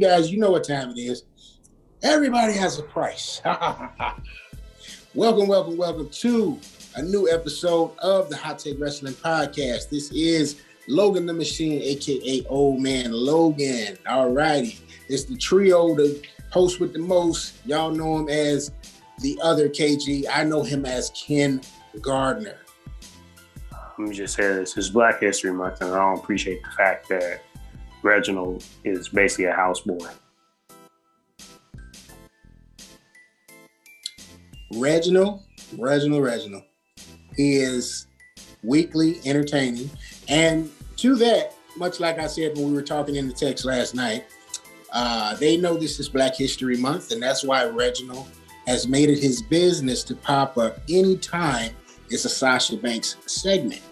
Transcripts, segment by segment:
you guys, you know what time it is. Everybody has a price. welcome, welcome, welcome to a new episode of the Hot Take Wrestling Podcast. This is Logan the Machine, aka Old Man Logan. All righty. It's the trio, the host with the most. Y'all know him as the other KG. I know him as Ken Gardner. Let me just say this: it's Black History Month, and I don't appreciate the fact that Reginald is basically a houseboy. Reginald, Reginald, Reginald. He is weekly entertaining. And to that, much like I said when we were talking in the text last night, uh, they know this is Black History Month, and that's why Reginald has made it his business to pop up anytime it's a Sasha Banks segment.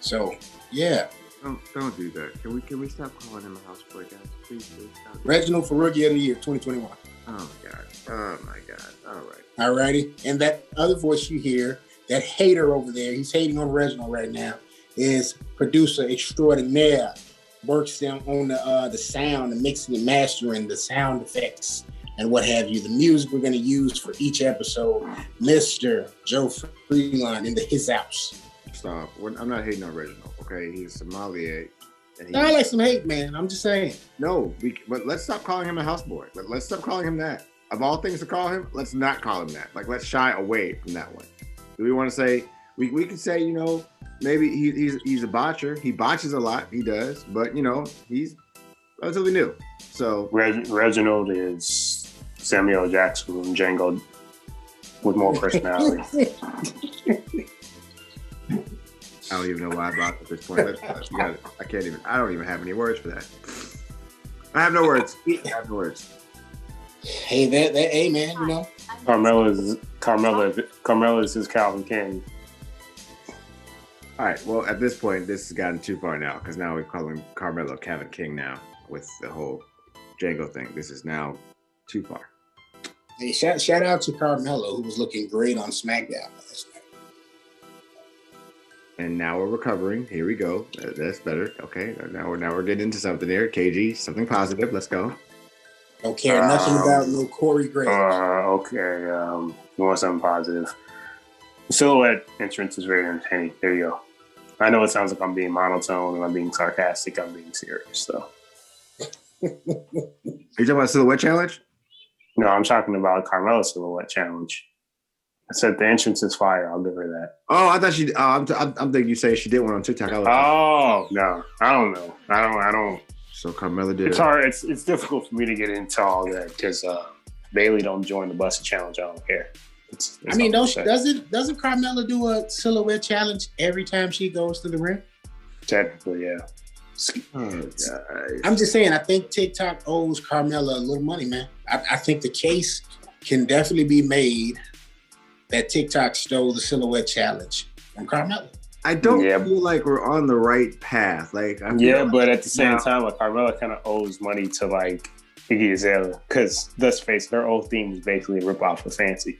So, yeah. Don't, don't do that. Can we can we stop calling him a houseboy, guys? Please, please. Stop. Reginald for Rookie of the Year 2021. Oh my god. Oh my god. All right. All righty. And that other voice you hear, that hater over there, he's hating on Reginald right now, is producer extraordinaire. Works on the uh, the sound, the mixing and mastering, the sound effects, and what have you. The music we're going to use for each episode, Mr. Joe Freeland in the his house. Stop. I'm not hating on Reginald. Okay, he's sommelier. Eh, and he, I like some hate, man. I'm just saying. no, we, but let's stop calling him a houseboy. Let, let's stop calling him that. Of all things to call him, let's not call him that. Like, let's shy away from that one. Do we want to say we, we could say, you know, maybe he, he's he's a botcher. He botches a lot. He does, but you know, he's relatively new. So Reg- Reginald is Samuel Jackson and Django with more personality. I don't even know why I brought it at this point. Let's, let's, we got it. I can't even. I don't even have any words for that. I have no words. I have no words. Hey, that that hey man, you know. Carmella is Carmella. Carmella is his Calvin King. All right. Well, at this point, this has gotten too far now because now we're calling Carmella Kevin King now with the whole Django thing. This is now too far. Hey, shout shout out to Carmella who was looking great on SmackDown last night. And now we're recovering. Here we go. That's better. Okay. Now we're now we're getting into something here. KG, something positive. Let's go. Don't care nothing Um, about no Corey Graves. Uh, okay. Um, you want something positive? The silhouette entrance is very entertaining. There you go. I know it sounds like I'm being monotone and I'm being sarcastic. I'm being serious, though. Are you talking about silhouette challenge? No, I'm talking about Carmella's silhouette challenge. I said the entrance is fire. I'll give her that. Oh, I thought she. Uh, I'm, t- I'm, I'm thinking you say she did one on TikTok. I was Oh no, I don't know. I don't. I don't. so Carmella did. It's hard. It's it's difficult for me to get into all that because uh, Bayley don't join the busted challenge. I don't care. It's, I mean, don't I'm doesn't doesn't Carmella do a silhouette challenge every time she goes to the ring? technically, yeah. Oh. I'm just saying, I think TikTok owes Carmella a little money, man. I, I think the case can definitely be made that TikTok stole the silhouette challenge from Carmella. I don't Yeah. feel like we're on the right path. Like, I feel Yeah, like- but at the same No. time, like Carmella kind of owes money to like Iggy Azalea because let's face it, her old theme is basically a rip off of Fancy.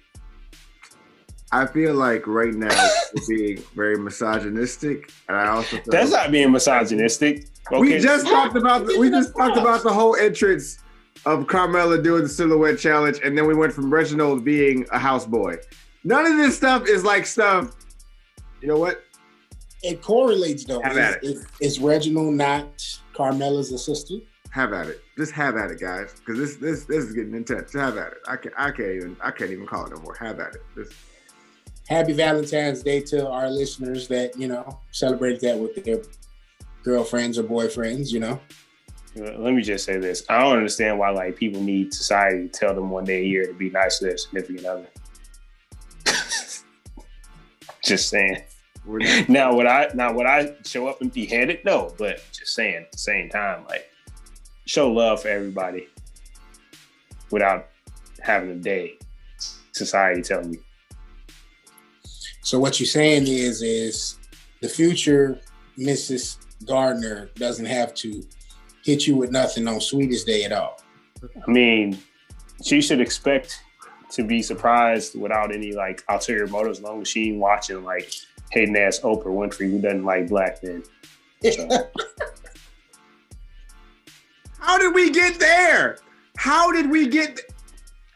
I feel like right now we're being very misogynistic, and I also feel That's not being misogynistic. Okay, we just talked about the, we just talked about the whole entrance of Carmella doing the silhouette challenge, and then we went from Reginald being a houseboy. None of this stuff is like stuff. You know what? It correlates though. Have at Is, is, is Reginald not Carmella's assistant? Have at it. Just have at it, guys, because this this this is getting intense. Have at it. I can I can't even I can't even call it no more. Have at it. Just, Happy Valentine's Day to our listeners that you know celebrated that with their girlfriends or boyfriends. You know, Let me just say this: I don't understand why like people need society to tell them one day a year to be nice to their significant other. Just saying. Now, would I now would I show up empty handed? No, but just saying at the same time, like show love for everybody without having a day society telling you. so what you're saying is is the future Mrs. Gardner doesn't have to hit you with nothing on Sweetest Day at all. I mean, she should expect to be surprised without any like ulterior motives, as long as she ain't watching like hating ass Oprah Winfrey who doesn't like black men. So, How did we get there? How did we get? Th-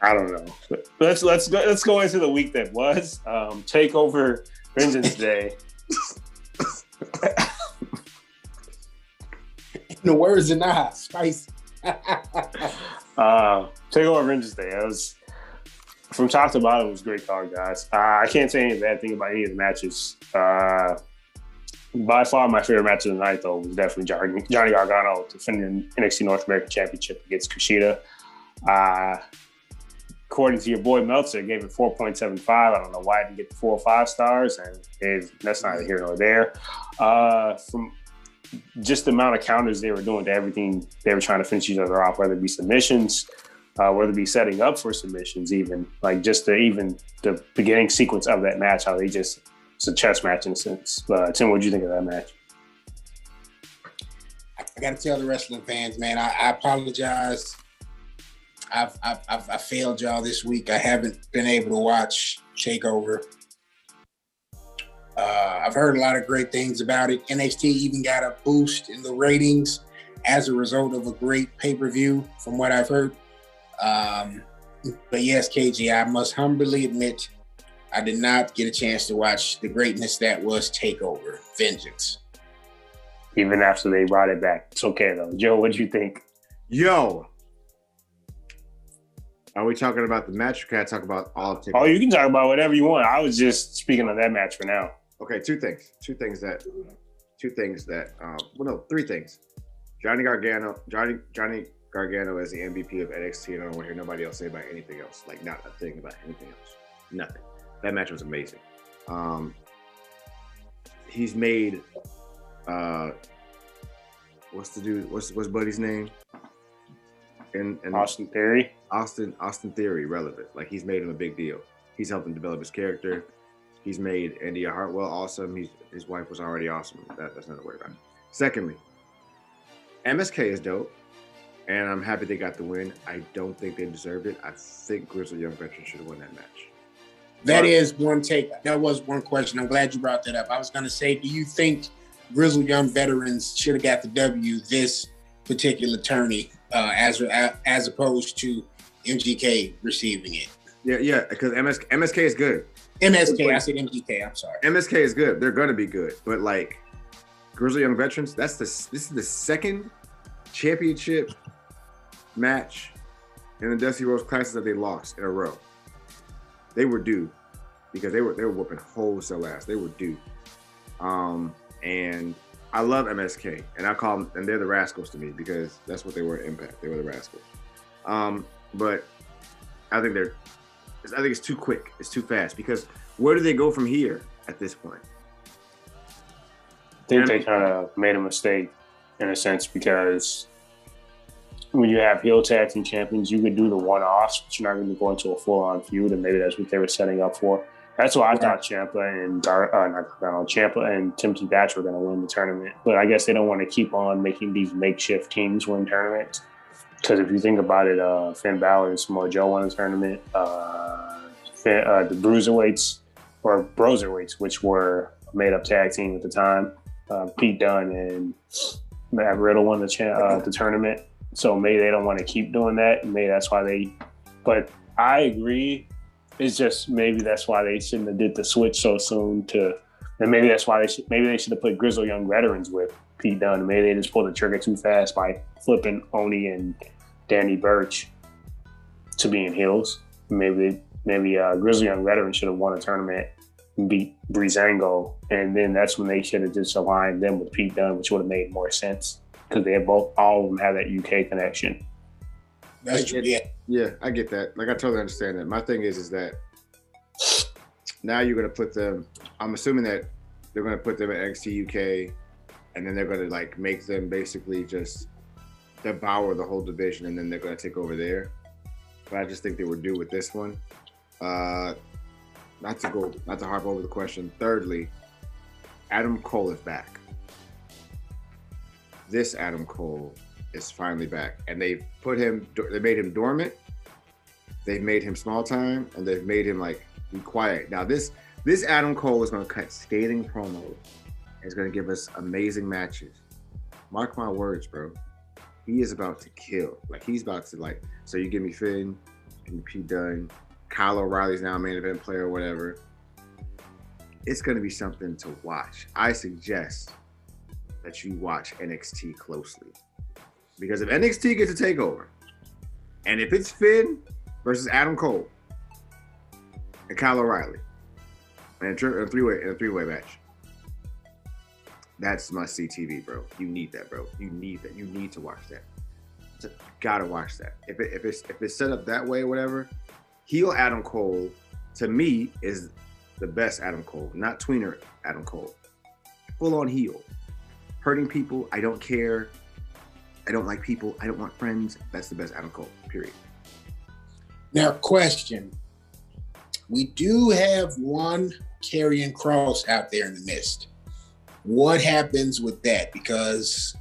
I don't know. But let's let's go let's go into the week that was. Um, Takeover Vengeance Day. In the words of Nah, spicy. Uh, Takeover Vengeance Day. It was from top to bottom. It was a great card, guys. Uh, I can't say any bad thing about any of the matches. Uh, by far, my favorite match of the night, though, was definitely Johnny, Johnny Gargano defending NXT North American Championship against Kushida. Uh, according to your boy Meltzer, gave it 4.75. I don't know why I didn't get the four or five stars, and it, that's neither here nor there. Uh, from just the amount of counters they were doing to everything they were trying to finish each other off, whether it be submissions, uh, whether it be setting up for submissions, even like just the even the beginning sequence of that match, how they just it's a chess match in a sense. Uh, Tim, what do you think of that match? I got to tell the wrestling fans, man, I, I apologize. I've, I've, I've, I failed y'all this week. I haven't been able to watch Takeover. Uh, I've heard a lot of great things about it. NXT even got a boost in the ratings as a result of a great pay per view, from what I've heard. Um, but yes, KG, I must humbly admit, I did not get a chance to watch the greatness that was Takeover Vengeance. Even after they brought it back, it's okay though. Joe, what do you think? Yo, are we talking about the match or can I talk about all of Oh, you can talk about whatever you want. I was just speaking on that match for now. Okay, two things. Two things that two things that um well no, three things. Johnny Gargano, Johnny Johnny Gargano as the MVP of NXT, and I don't want to hear nobody else say about anything else. Like not a thing about anything else. Nothing. That match was amazing. Um he's made uh what's the dude what's what's Buddy's name? And, and Austin Theory. Austin Austin Theory relevant. Like he's made him a big deal. He's helped him develop his character. He's made Indi Hartwell awesome. He's his wife was already awesome. That, that's not a word about it. Secondly, MSK is dope, and I'm happy they got the win. I don't think they deserved it. I think Grizzled Young Veterans should have won that match. That is one take. That was one question. I'm glad you brought that up. I was going to say, do you think Grizzled Young Veterans should have got the W this particular tourney, uh, as as opposed to MGK receiving it? Yeah, yeah, because MSK, MSK is good. MSK, I said MGK. I'm sorry. MSK is good. They're gonna be good, but like Grizzled Young Veterans, that's the this is the second championship match in the Dusty Rhodes classes that they lost in a row. They were due because they were they were whooping wholesale ass. They were due. Um, and I love MSK, and I call them, and they're the Rascals to me because that's what they were at Impact. They were the Rascals. Um, but I think they're, I think it's too quick. It's too fast because where do they go from here at this point? I think they kind of made a mistake in a sense because when you have heel tag team champions, you could do the one offs, but you're not going to go into a full on feud, and maybe that's what they were setting up for. That's why I thought Ciampa and Dar- uh, not Gargano, Ciampa and Timothy Thatcher were going to win the tournament. But I guess they don't want to keep on making these makeshift teams win tournaments. Because if you think about it, uh, Finn Balor and Samoa Joe won the tournament. Uh, Finn, uh, the Bruiserweights or Broserweights, which were a made up tag team at the time, uh, Pete Dunne and Matt Riddle won the cha- uh, the tournament. So maybe they don't want to keep doing that. Maybe that's why they. But I agree it's just maybe that's why they shouldn't have did the switch so soon to, and maybe that's why they should maybe they should have put Grizzled Young Veterans with Pete Dunne. Maybe they just pulled the trigger too fast by flipping Oney and Danny Burch to being heels. Maybe maybe uh, Young Veterans should have won a tournament and beat Breezango, and then that's when they should have just aligned them with Pete Dunne, which would have made more sense because they have both all of them have that UK connection. That's true. Yeah. Yeah, I get that. Like I totally understand that. My thing is is that now you're gonna put them I'm assuming that they're gonna put them at NXT UK and then they're gonna like make them basically just devour the whole division and then they're gonna take over there. But I just think they were due with this one. Uh not to go not to harp over the question. Thirdly, Adam Cole is back. This Adam Cole is finally back, and they've put him. They made him dormant. They've made him small time, and they've made him like be quiet. Now this this Adam Cole is going to cut skating promos. It's going to give us amazing matches. Mark my words, bro. he is about to kill. Like he's about to like. So you give me Finn and Pete Dunne, Kyle O'Reilly's now main event player or whatever. It's gonna be something to watch. I suggest that you watch NXT closely because if NXT gets a takeover, and if it's Finn versus Adam Cole and Kyle O'Reilly, and a, three way in a three way match. That's must see TV, bro. You need that, bro. You need that. You need to watch that. Gotta watch that. If it, if it's if it's set up that way, or whatever, heel Adam Cole to me is the best Adam Cole, not tweener Adam Cole. Full on heel, hurting people. I don't care. I don't like people. I don't want friends. That's the best Adam Cole. Period. Now, question. We do have one Karrion Kross out there in the mist. What happens with that? Because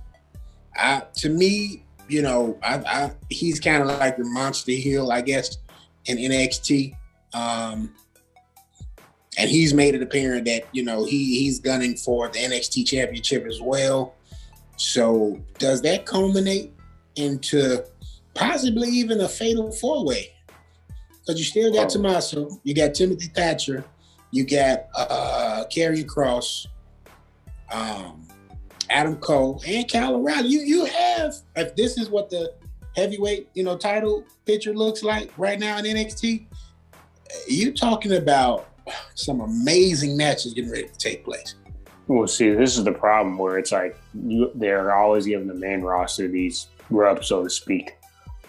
I, to me, you know, I, I he's kind of like the monster heel, I guess, in NXT. Um, and he's made it apparent that you know he he's gunning for the NXT championship as well. So does that culminate into possibly even a fatal four way? Because you still got Oh. Tommaso, you got Timothy Thatcher, you got uh Karrion Kross, um, Adam Cole, and Kyle O'Reilly. You you have if this is what the heavyweight you know title picture looks like right now in NXT, you talking about some amazing matches getting ready to take place. Well, see, this is the problem where it's like you, they're always giving the main roster these rubs, so to speak.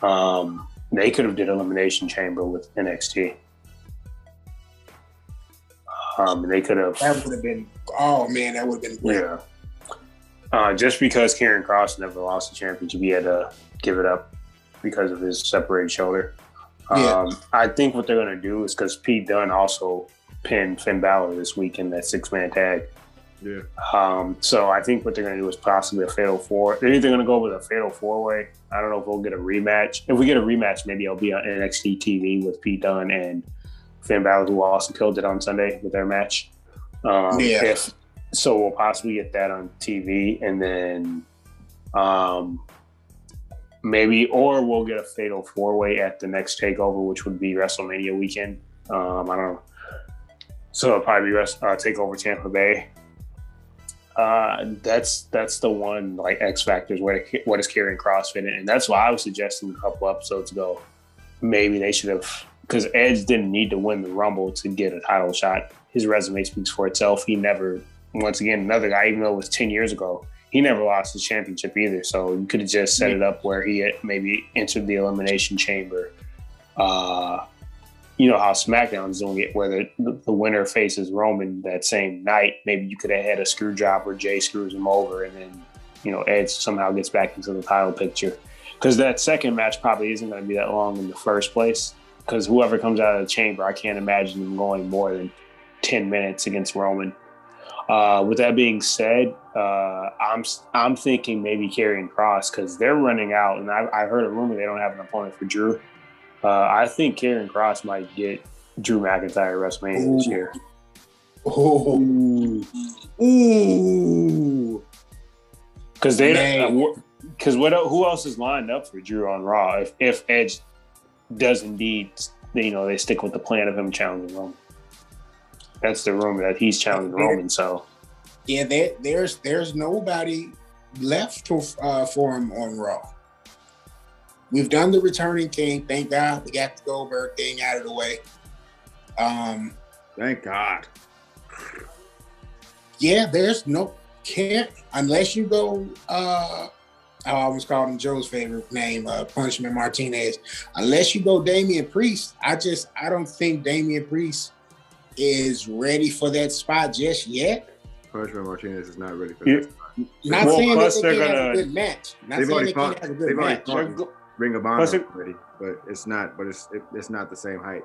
Um, they could have did elimination chamber with NXT. Um, and they could have, That would have been oh man, that would have been great. yeah. Uh, just because Karrion Kross never lost the championship, he had to give it up because of his separated shoulder. Um, Yeah. I think what they're going to do is because Pete Dunne also pinned Finn Balor this week in that six man tag. Yeah. Um, so I think what they're going to do is possibly a fatal four. They're either going to go with a fatal four way. I don't know if we'll get a rematch. If we get a rematch, maybe it'll be on NXT TV with Pete Dunne and Finn Balor, who also killed it on Sunday with their match. Um, Yeah. If so, we'll possibly get that on TV, and then um, maybe, or we'll get a fatal four way at the next takeover, which would be WrestleMania weekend. Um, I don't know. So it'll probably be Wrest- uh, Takeover Tampa Bay. Uh, that's that's the one like X factors. What what is carrying CrossFit, and that's why I was suggesting a couple episodes ago. Maybe they should have because Edge didn't need to win the Rumble to get a title shot. His resume speaks for itself. He never, once again, another guy, even though it was ten years ago, he never lost his championship either. So you could have just set it up where he maybe entered the elimination chamber. Uh, you know how SmackDown is doing it, where the, the winner faces Roman that same night. Maybe you could have had a screwdriver, Jey screws him over, and then you know Edge somehow gets back into the title picture. Because that second match probably isn't going to be that long in the first place. Because whoever comes out of the chamber, I can't imagine them going more than ten minutes against Roman. Uh, with that being said, uh, I'm I'm thinking maybe Karrion Kross because they're running out, and I, I heard a rumor they don't have an opponent for Drew. Uh, I think Karrion Kross might get Drew McIntyre WrestleMania this year. Oh, ooh. Because they because what who else is lined up for Drew on Raw if if Edge does indeed you know they stick with the plan of him challenging Roman. That's the rumor that he's challenging Roman. So Yeah, there, there's there's nobody left for uh, for him on Raw. We've done the returning king. Thank God we got the Goldberg thing out of the way. Um, Thank God. yeah, there's no can't unless you go. Uh, I almost called him Joe's favorite name, uh, Punishment Martinez. Unless you go Damian Priest, I just I don't think Damian Priest is ready for that spot just yet. Punishment Martinez is not ready for Yeah. this. Not Well, saying that plus they they're can't have a good match. Not They've saying already they can't fought- have a good match. Fought. They're go- Ring of Honor Plus it- already, but it's not. But it's it, it's not the same height.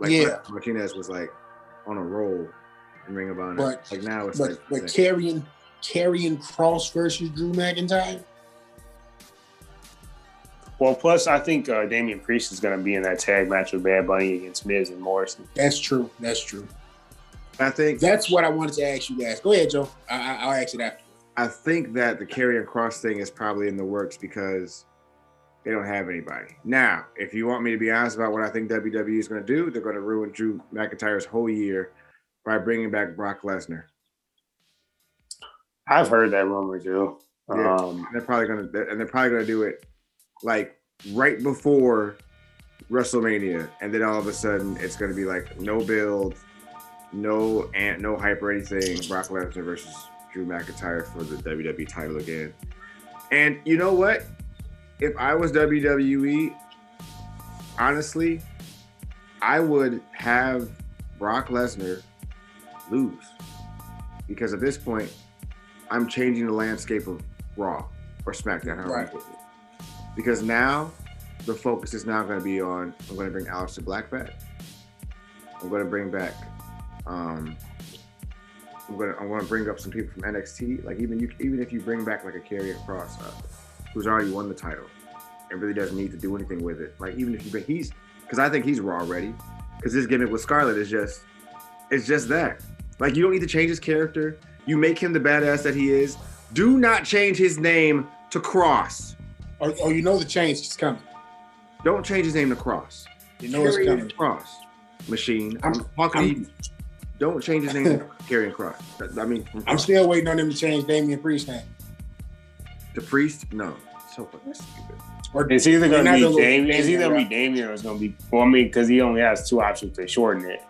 Like Yeah. Martinez was like on a roll in Ring of Honor. But- like now it's But like but Karrion Karrion Kross versus Drew McIntyre. well, plus I think uh, Damian Priest is going to be in that tag match with Bad Bunny against Miz and Morrison. That's true. That's true. I think That's what I wanted to ask you guys. Go ahead, Joe. I, I, I'll ask it after. I think that the Karrion Kross thing is probably in the works because they don't have anybody. Now, if you want me to be honest about what I think WWE is going to do, they're going to ruin Drew McIntyre's whole year by bringing back Brock Lesnar. I've heard that rumor too. Yeah. Um, They're probably going to, and they're probably going to do it like right before WrestleMania, and then all of a sudden it's going to be like no build, no and no hype or anything. Brock Lesnar versus Drew McIntyre for the WWE title again. And you know what? If I was WWE, honestly, I would have Brock Lesnar lose because at this point, I'm changing the landscape of Raw or SmackDown. Right. Because now the focus is now going to be on I'm going to bring Aleister Black back. I'm going to bring back. Um, I'm going to I'm to bring up some people from NXT. Like even you, even if you bring back like a Karrion Kross, uh, who's already won the title and really doesn't need to do anything with it. Like even if you bring he's because I think he's Raw ready. Because his gimmick with Scarlett is just it's just that. Like you don't need to change his character. You make him the badass that he is. Do not change his name to Cross. Or, or you know the change is coming. Don't change his name to Cross. You know it's coming. Cross. Machine. I'm, I'm- talking I'm- to you. Don't change his name to Karrion Kross. I mean, I'm still waiting on him to change Damian Priest name. The priest. No, so fucking stupid. Or it's either going to not be Damien. It's either gonna be Damien or it's going to be. Well, I mean, because he only has two options to shorten it.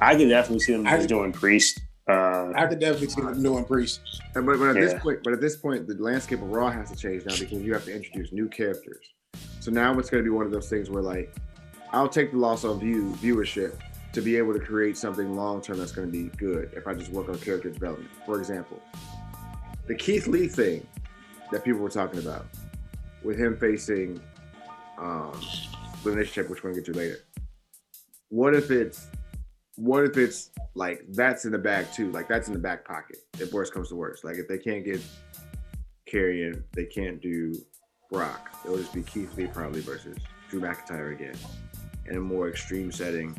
I could definitely see them I- just doing Priest. Uh, I could definitely see them doing Priest. But, but at this point, but at this point, the landscape of Raw has to change now because you have to introduce new characters. So now it's going to be one of those things where like, I'll take the loss on view viewership to be able to create something long term that's going to be good if I just work on character development. For example, the Keith Lee thing that people were talking about with him facing um, Chamber, which we're to get to later. What if it's what if it's like that's in the bag too? Like that's in the back pocket. If worst comes to worst, like if they can't get Karrion, they can't do Brock. It'll just be Keith Lee probably versus Drew McIntyre again in a more extreme setting,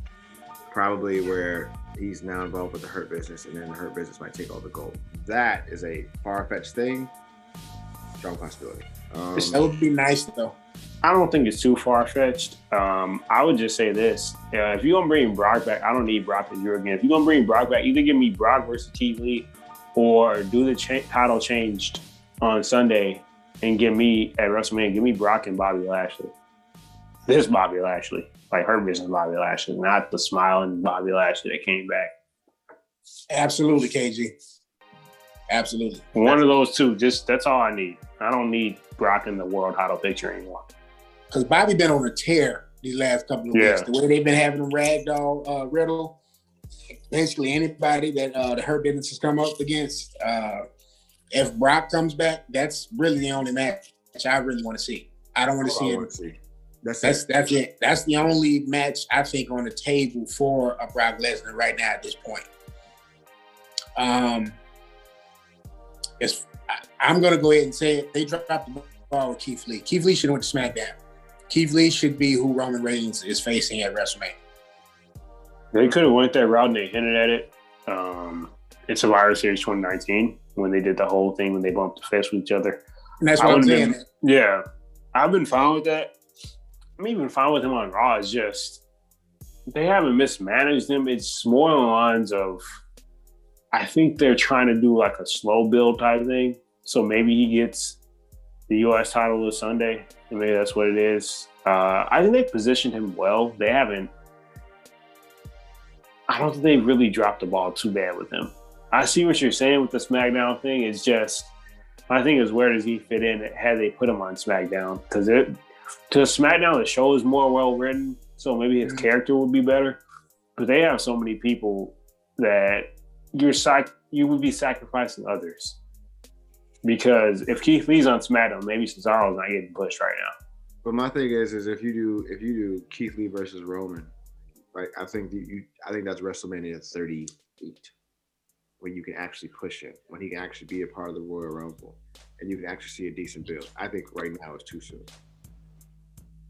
probably where he's now involved with the Hurt Business, and then the Hurt Business might take all the gold. That is a far fetched thing. Strong possibility. Um, that would be nice though. I don't think it's too far fetched. Um, I would just say this: uh, if you're gonna bring Brock back, I don't need Brock to year again. If you're gonna bring Brock back, either give me Brock versus Keith Lee, or do the cha- title changed on Sunday and give me at WrestleMania, give me Brock and Bobby Lashley. This Bobby Lashley, like Hurt Business Bobby Lashley, not the smiling Bobby Lashley that came back. Absolutely, KG. Absolutely. One of those two, just that's all I need. I don't need Brock in the world title picture anymore. Because Bobby been on a tear these last couple of Yeah. weeks. The way they've been having him ragdoll uh, Riddle, basically anybody that uh, the Hurt Business has come up against. Uh, if Brock comes back, that's really the only match I really want to see. I don't want to see it. see. That's, That's it. that's it. That's the only match I think on the table for a Brock Lesnar right now at this point. Um, it's, I, I'm gonna go ahead and say it. They dropped the ball with Keith Lee. Keith Lee should have went to SmackDown. Keith Lee should be who Roman Reigns is facing at WrestleMania. They could have went that route and they hinted at it. Um, it's a Survivor Series 2019 when they did the whole thing when they bumped the fist with each other. And that's what I'm saying. been- Yeah, I've been fine with that. I'm even fine with him on Raw. It's just they haven't mismanaged him. It's more on the lines of I think they're trying to do like a slow build type thing. So maybe he gets the U.S. title this Sunday. And maybe that's what it is. Uh, I think they positioned him well. They haven't. I don't think they really dropped the ball too bad with him. I see what you're saying with the SmackDown thing. It's just my thing is where does he fit in had they put him on SmackDown? Because it to SmackDown the show is more well written, so maybe his Mhm. character would be better. But they have so many people that you're sac- you would be sacrificing others. Because if Keith Lee's on SmackDown, maybe Cesaro's not getting pushed right now. But my thing is, is if you do if you do Keith Lee versus Roman, like I think you, you I think that's WrestleMania 38, when you can actually push him, when he can actually be a part of the Royal Rumble, and you can actually see a decent build. I think right now it's too soon.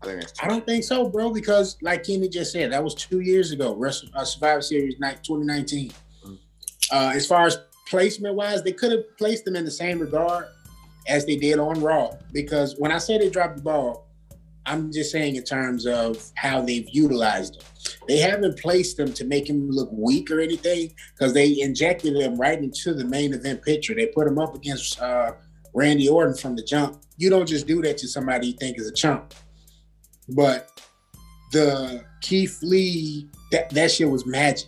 I think that's too I don't think so, bro, because like Kenny just said, that was two years ago. Wrestle, uh, Survivor Series night 2019. Uh, as far as placement wise, they could have placed them in the same regard as they did on Raw. Because when I say they dropped the ball, I'm just saying in terms of how they've utilized them. They haven't placed them to make him look weak or anything because they injected him right into the main event picture. They put him up against uh, Randy Orton from the jump. You don't just do that to somebody you think is a chump. But the Keith Lee, that, that shit was magic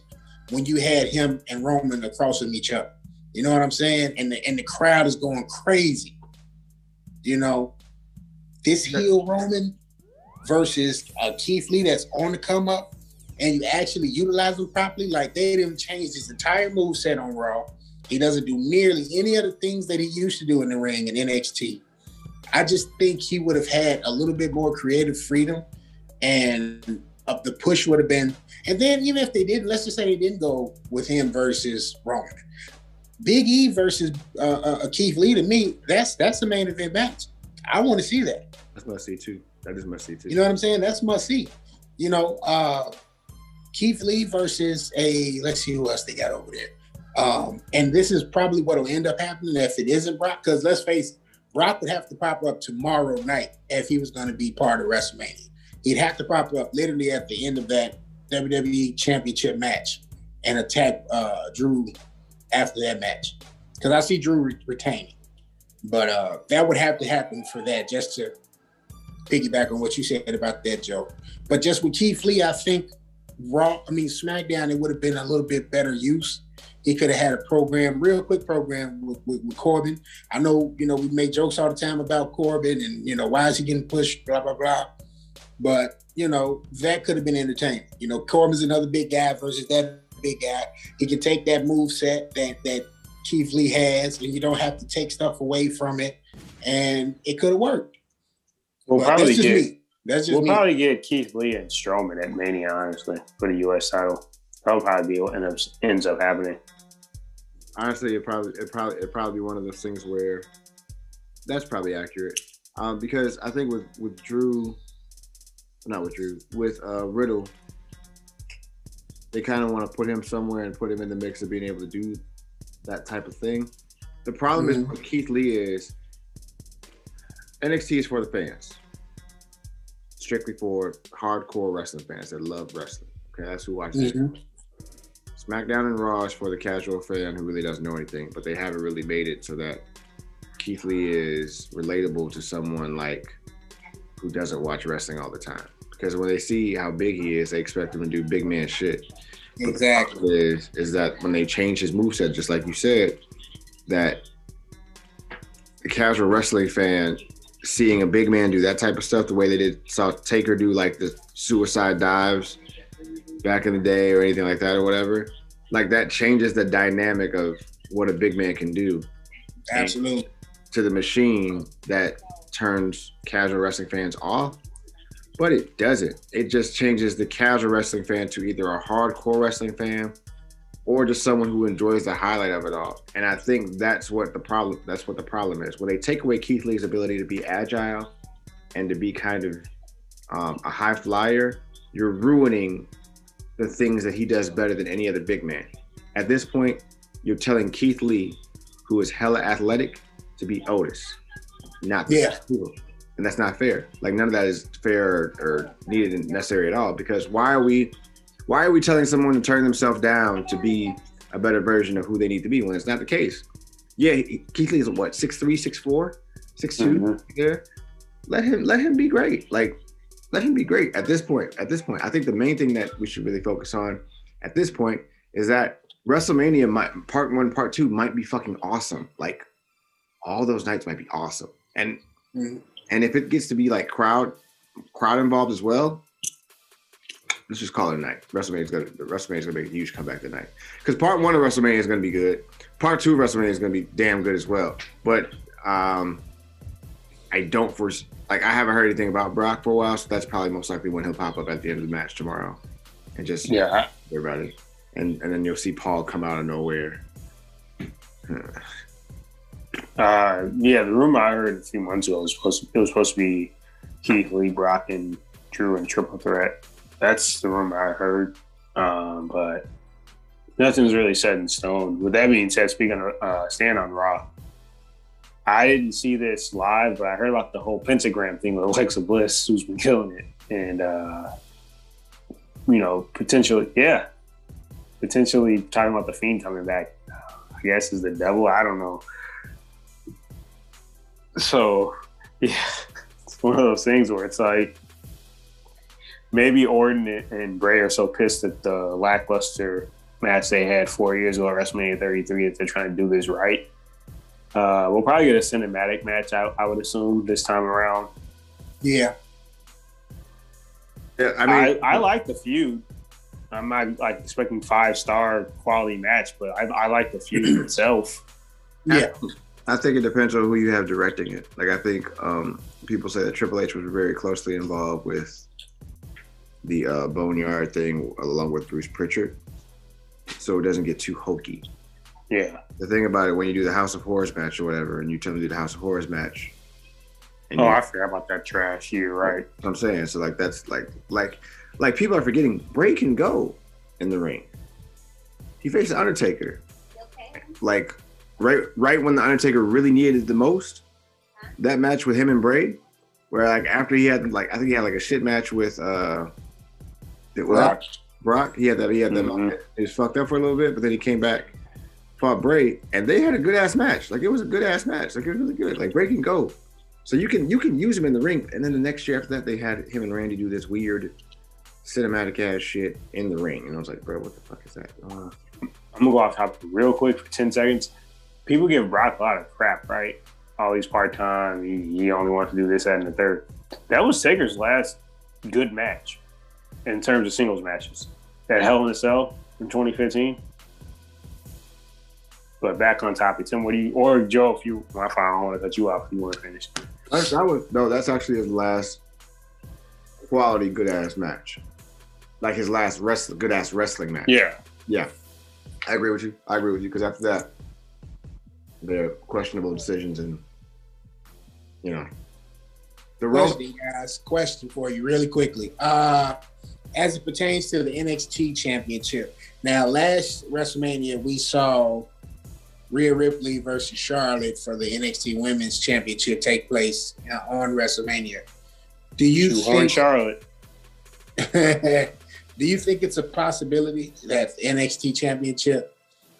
when you had him and Roman across from each other. You know what I'm saying? And the and the crowd is going crazy. You know, this heel Roman versus uh, Keith Lee that's on the come up, and you actually utilize him properly. Like they didn't change his entire move set on Raw. He doesn't do nearly any of the things that he used to do in the ring in NXT. I just think he would have had a little bit more creative freedom, and uh, the push would have been. And then even if they didn't, let's just say they didn't go with him versus Roman, Big E versus uh, uh, Keith Lee. To me, that's that's the main event match. I want to see that. That's must see too. That is must see too. You know what I'm saying? That's must see. You know, uh, Keith Lee versus a let's see who else they got over there. Um, and this is probably what will end up happening if it isn't Brock, because let's face it, Brock would have to pop up tomorrow night if he was going to be part of WrestleMania. He'd have to pop up literally at the end of that WWE Championship match and attack uh, Drew after that match, because I see Drew re- retaining. But uh, that would have to happen for that, just to piggyback on what you said about that, Joe. But just with Keith Lee, I think Raw, I mean SmackDown, it would have been a little bit better use. He could have had a program, real quick program with, with, with, Corbin. I know, you know, we make jokes all the time about Corbin and you know why is he getting pushed, blah blah blah. But you know that could have been entertaining. You know, Corbin's another big guy versus that big guy. He can take that move set that that Keith Lee has, and you don't have to take stuff away from it, and it could have worked. We'll But probably that's just get me. That's just we'll me. probably get Keith Lee and Strowman at Mania, honestly, for the U.S. title. That'll probably be what end up, ends up happening. honestly, it probably it probably it probably be one of those things where that's probably accurate. Um, because I think with with Drew, not with Drew, with uh, Riddle, they kind of want to put him somewhere and put him in the mix of being able to do that type of thing. The problem Mhm. is with Keith Lee is NXT is for the fans, strictly for hardcore wrestling fans that love wrestling. Okay, that's who watches it. Mhm. SmackDown and Raw is for the casual fan who really doesn't know anything, but they haven't really made it so that Keith Lee is relatable to someone like who doesn't watch wrestling all the time. Because when they see how big he is, they expect him to do big man shit. Exactly. Is is that when they change his moveset, just like you said, that the casual wrestling fan seeing a big man do that type of stuff, the way they did saw Taker do like the suicide dives back in the day or anything like that or whatever, like that changes the dynamic of what a big man can do Absolutely. to the machine that turns casual wrestling fans off. But it doesn't. It just changes the casual wrestling fan to either a hardcore wrestling fan or just someone who enjoys the highlight of it all. And I think that's what the problem that's what the problem is. When they take away Keith Lee's ability to be agile and to be kind of um, a high flyer, you're ruining the things that he does better than any other big man. At this point, you're telling Keith Lee, who is hella athletic, to be Otis, not the Yeah. And that's not fair. Like none of that is fair or, or needed and necessary at all. Because why are we why are we telling someone to turn themselves down to be a better version of who they need to be when it's not the case? Yeah, Keith Lee is what, 6'3, 6'4, 6'2 Mhm. Yeah. Let him let him be great. Like let him be great at this point. At this point, I think the main thing that we should really focus on at this point is that WrestleMania might part one, part two might be fucking awesome. Like all those nights might be awesome. And Mhm. and if it gets to be like crowd crowd involved as well, let's just call it a night. WrestleMania's gonna WrestleMania's gonna make a huge comeback tonight. Because part one of WrestleMania is gonna be good. Part two of WrestleMania is gonna be damn good as well. But um I don't foresee like I haven't heard anything about Brock for a while, so that's probably most likely when he'll pop up at the end of the match tomorrow. And just Yeah, I- it. And and then you'll see Paul come out of nowhere. Uh, yeah, the rumor I heard a few months ago was supposed to, it was supposed to be Keith Lee, Brock, and Drew in triple threat. That's the rumor I heard. Um, but nothing's really set in stone. With that being said, speaking of uh, stand on Raw, I didn't see this live, but I heard about the whole pentagram thing with Alexa Bliss, who's been killing it, and uh, you know, potentially, yeah, potentially talking about the Fiend coming back. I guess is the devil. I don't know. So, yeah, it's one of those things where it's like maybe Orton and Bray are so pissed at the lackluster match they had four years ago at WrestleMania 33 that they're trying to do this right. Uh, we'll probably get a cinematic match, I, I would assume, this time around. Yeah. Yeah, I mean, I, I like the feud. I'm not like expecting five star quality match, but I, I like the feud itself. Yeah. I think it depends on who you have directing it. Like I think um, people say that Triple H was very closely involved with the uh, Boneyard thing, along with Bruce Pritchard, so it doesn't get too hokey. Yeah. The thing about it, when you do the House of Horrors match or whatever, and you tell them to do the House of Horrors match, and Oh, you- I forgot about that trash. You're right. That's what I'm saying. So like that's like like like people are forgetting Bray can go in the ring. He faced the Undertaker. Like right right when the Undertaker really needed it the most, that match with him and Bray, where like after he had like I think he had like a shit match with uh it was Brock. Brock. He had that he had that Mhm. he was fucked up for a little bit, but then he came back, fought Bray, and they had a good ass match. Like it was a good ass match. Like it was really good. Like Bray can go. So you can you can use him in the ring, and then the next year after that, they had him and Randy do this weird cinematic ass shit in the ring, and I was like, bro, what the fuck is that? Uh, I'm gonna go off topic real quick for 10 seconds. People give Brock a lot of crap, right? Oh, he's part time. He, he only wants to do this, that, and the third. That was Taker's last good match in terms of singles matches That Hell in a Cell in 2015. But back on topic, Tim, what do you, or Joe, if you, my fine, I don't want to cut you off if you want to finish. that, that was no, that's actually his last quality good ass match, like his last wrestling good ass wrestling match. Yeah. Yeah, I agree with you. I agree with you because after that, there are questionable decisions and you know the role. Question, guys. Question for you, really quickly. Uh, as it pertains to the NXT Championship. Now, last WrestleMania, we saw Rhea Ripley versus Charlotte for the NXT Women's Championship take place uh, on WrestleMania. Do you Shoehorn think? Charlotte. do you think it's a possibility that the NXT Championship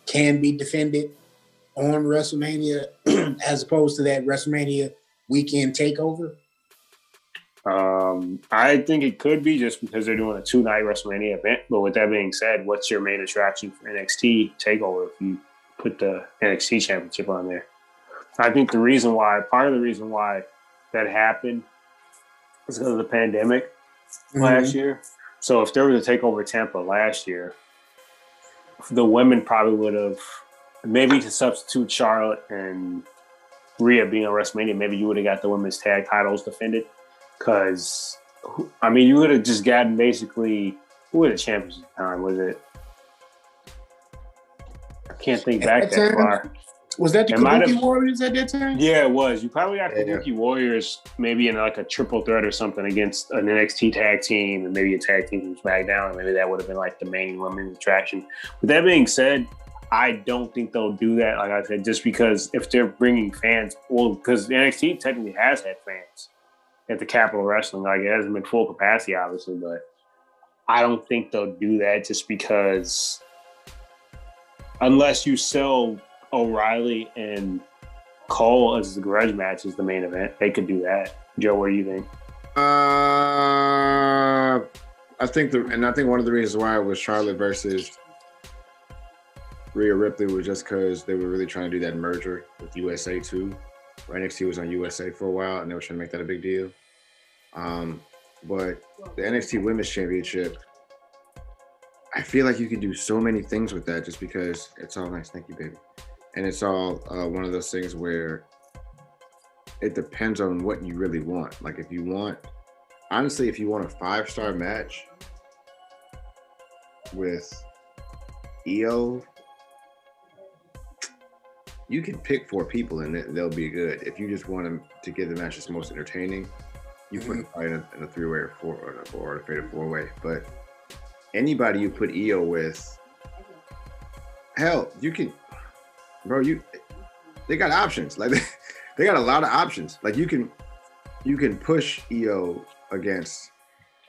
can be defended on WrestleMania as opposed to that WrestleMania weekend takeover? Um, I think it could be just because they're doing a two night WrestleMania event. But with that being said, what's your main attraction for NXT Takeover if you put the NXT Championship on there? I think the reason why, part of the reason why that happened was because of the pandemic last year. So if there was a Takeover Tampa last year, the women probably would have maybe to substitute Charlotte and Rhea being on WrestleMania, maybe you would have got the women's tag titles defended. Because, I mean, you would have just gotten basically, who were the champions at the time? Was it? I can't think back that that far. Was that the It Kabuki have- Warriors at that time? Yeah, it was. You probably got the Yeah. Kabuki Warriors maybe in like a triple threat or something against an NXT tag team and maybe a tag team from SmackDown. And maybe that would have been like the main women's attraction. With that being said, I don't think they'll do that. Like I said, just because if they're bringing fans, well, because NXT technically has had fans at the Capitol Wrestling. Like it hasn't been full capacity, obviously, but I don't think they'll do that just because unless you sell O'Reilly and Cole as the grudge match is the main event. They could do that. Joe, what do you think? Uh, I think the and I think one of the reasons why it was Charlotte versus Rhea Ripley was just because they were really trying to do that merger with USA too. Where NXT was on USA for a while, and they were trying to make that a big deal. Um, but the NXT Women's Championship, I feel like you can do so many things with that just because it's all nice. Thank you, baby. And it's all uh, one of those things where it depends on what you really want. Like if you want, honestly, if you want a five star match with Io, you can pick four people and they'll be good. If you just want them to give the match that's most entertaining, you put probably in a, in a three way or four or a, four or a fatal four way. But anybody you put Io with, hell, you can, bro. You they got options. Like they, they got a lot of options. Like you can you can push Io against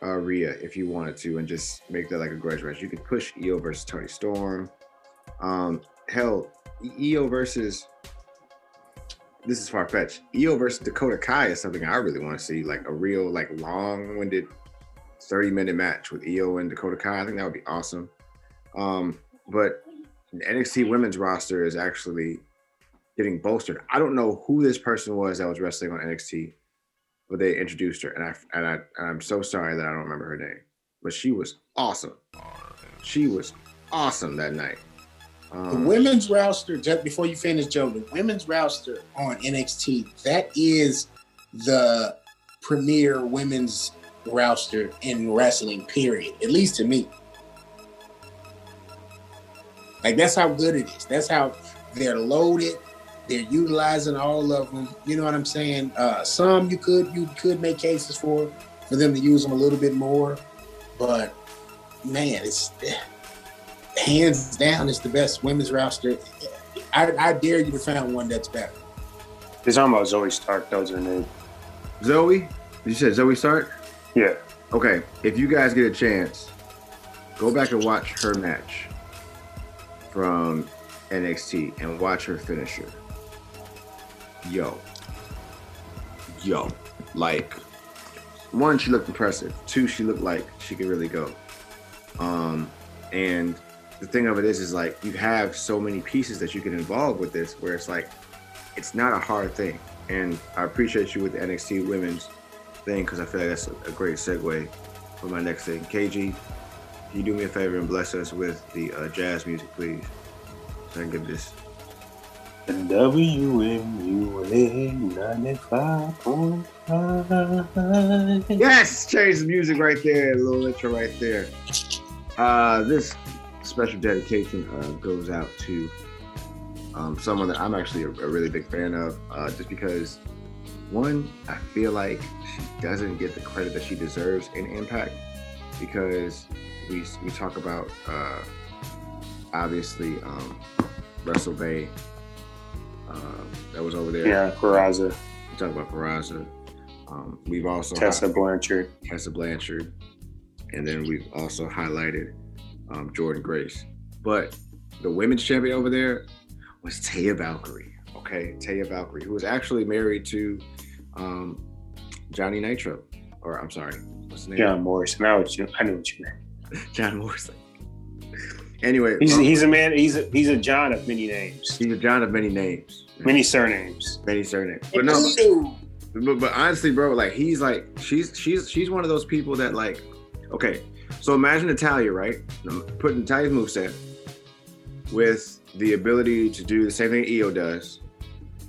uh, Rhea if you wanted to, and just make that like a grudge match. You could push Io versus Toni Storm. Um, hell, Io versus this is far fetched. Io versus Dakota Kai is something I really want to see, like a real, like long-winded, thirty-minute match with Io and Dakota Kai. I think that would be awesome. Um, but NXT Women's roster is actually getting bolstered. I don't know who this person was that was wrestling on NXT but they introduced her, and I and I and I'm so sorry that I don't remember her name, but she was awesome. She was awesome that night. Um, the women's roster, just before you finish, Joe, the women's roster on NXT, that is the premier women's roster in wrestling, period. At least to me. Like that's how good it is. That's how they're loaded. They're utilizing all of them. You know what I'm saying? Uh, some you could you could make cases for for them to use them a little bit more, but man, it's hands down it's the best women's roster. I, I dare you to find one that's better. It's almost Zoey Stark. Those are new. Zoe? You said Zoey Stark? Yeah. Okay. If you guys get a chance, go back and watch her match from NXT and watch her finisher yo, yo, like one, she looked impressive. Two, she looked like she could really go. Um, and the thing of it is, is like you have so many pieces that you can involve with this, where it's like it's not a hard thing. And I appreciate you with the NXT Women's thing because I feel like that's a, great segue for my next thing. KG, you do me a favor and bless us with the uh, jazz music, please? So I can give this WMUA 95.5. Yes, change the music right there, a little intro right there. Uh, this special dedication uh, goes out to um, someone that I'm actually a, a really big fan of, uh, just because one, I feel like she doesn't get the credit that she deserves in Impact because we we talk about uh, obviously um, Russell Bay uh, that was over there. Yeah, Purrazzo. We talk about Purrazzo. Um, we've also Tessa Blanchard. Tessa Blanchard, and then we've also highlighted um, Jordynne Grace. But the women's champion over there was Taya Valkyrie. Okay, Taya Valkyrie, who was actually married to um, Johnny Nitro, or I'm sorry, what's the name? John Morrison. I, was, I know what you meant. John Morrison. Anyway, he's, um, he's a man. He's a he's a John of many names. He's a John of many names, many surnames, many surnames. But no, but, but honestly, bro, like he's like she's she's she's one of those people that like, okay, so imagine Natalya, right? Put Natalya's moveset with the ability to do the same thing Io does,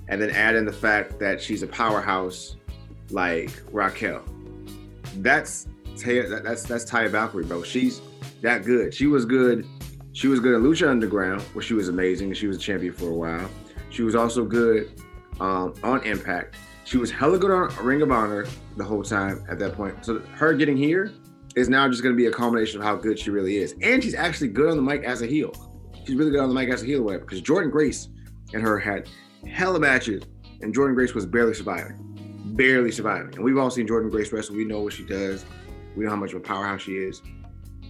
and then add in the fact that she's a powerhouse like Raquel. That's that's that's Taya Valkyrie, bro. She's that good. She was good she was good at Lucha Underground, where she was amazing. She was a champion for a while. She was also good um, on Impact. She was hella good on Ring of Honor the whole time at that point. So her getting here is now just going to be a culmination of how good she really is. And she's actually good on the mic as a heel. She's really good on the mic as a heel. Because Jordynne Grace and her had hella matches, and Jordynne Grace was barely surviving, barely surviving. And we've all seen Jordynne Grace wrestle. We know what she does. We know how much of a powerhouse she is.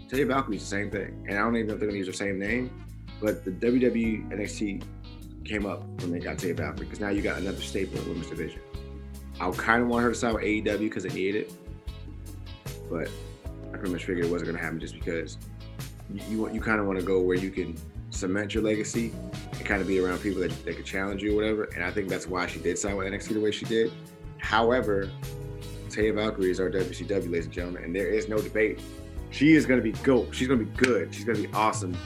Taya Valkyrie's the same thing. And I don't even know if they're gonna use the same name, but the WWE NXT came up when they got Taya Valkyrie because now you got another staple in women's division. I kind of want her to sign with AEW because they need it, but I pretty much figured it wasn't gonna happen just because you want you kind of want to go where you can cement your legacy and kind of be around people that, that could challenge you or whatever. And I think that's why she did sign with NXT the way she did. However, Taya Valkyrie is our WCW, ladies and gentlemen, and there is no debate she is going to be GOAT. She's going to be good. She's going to be awesome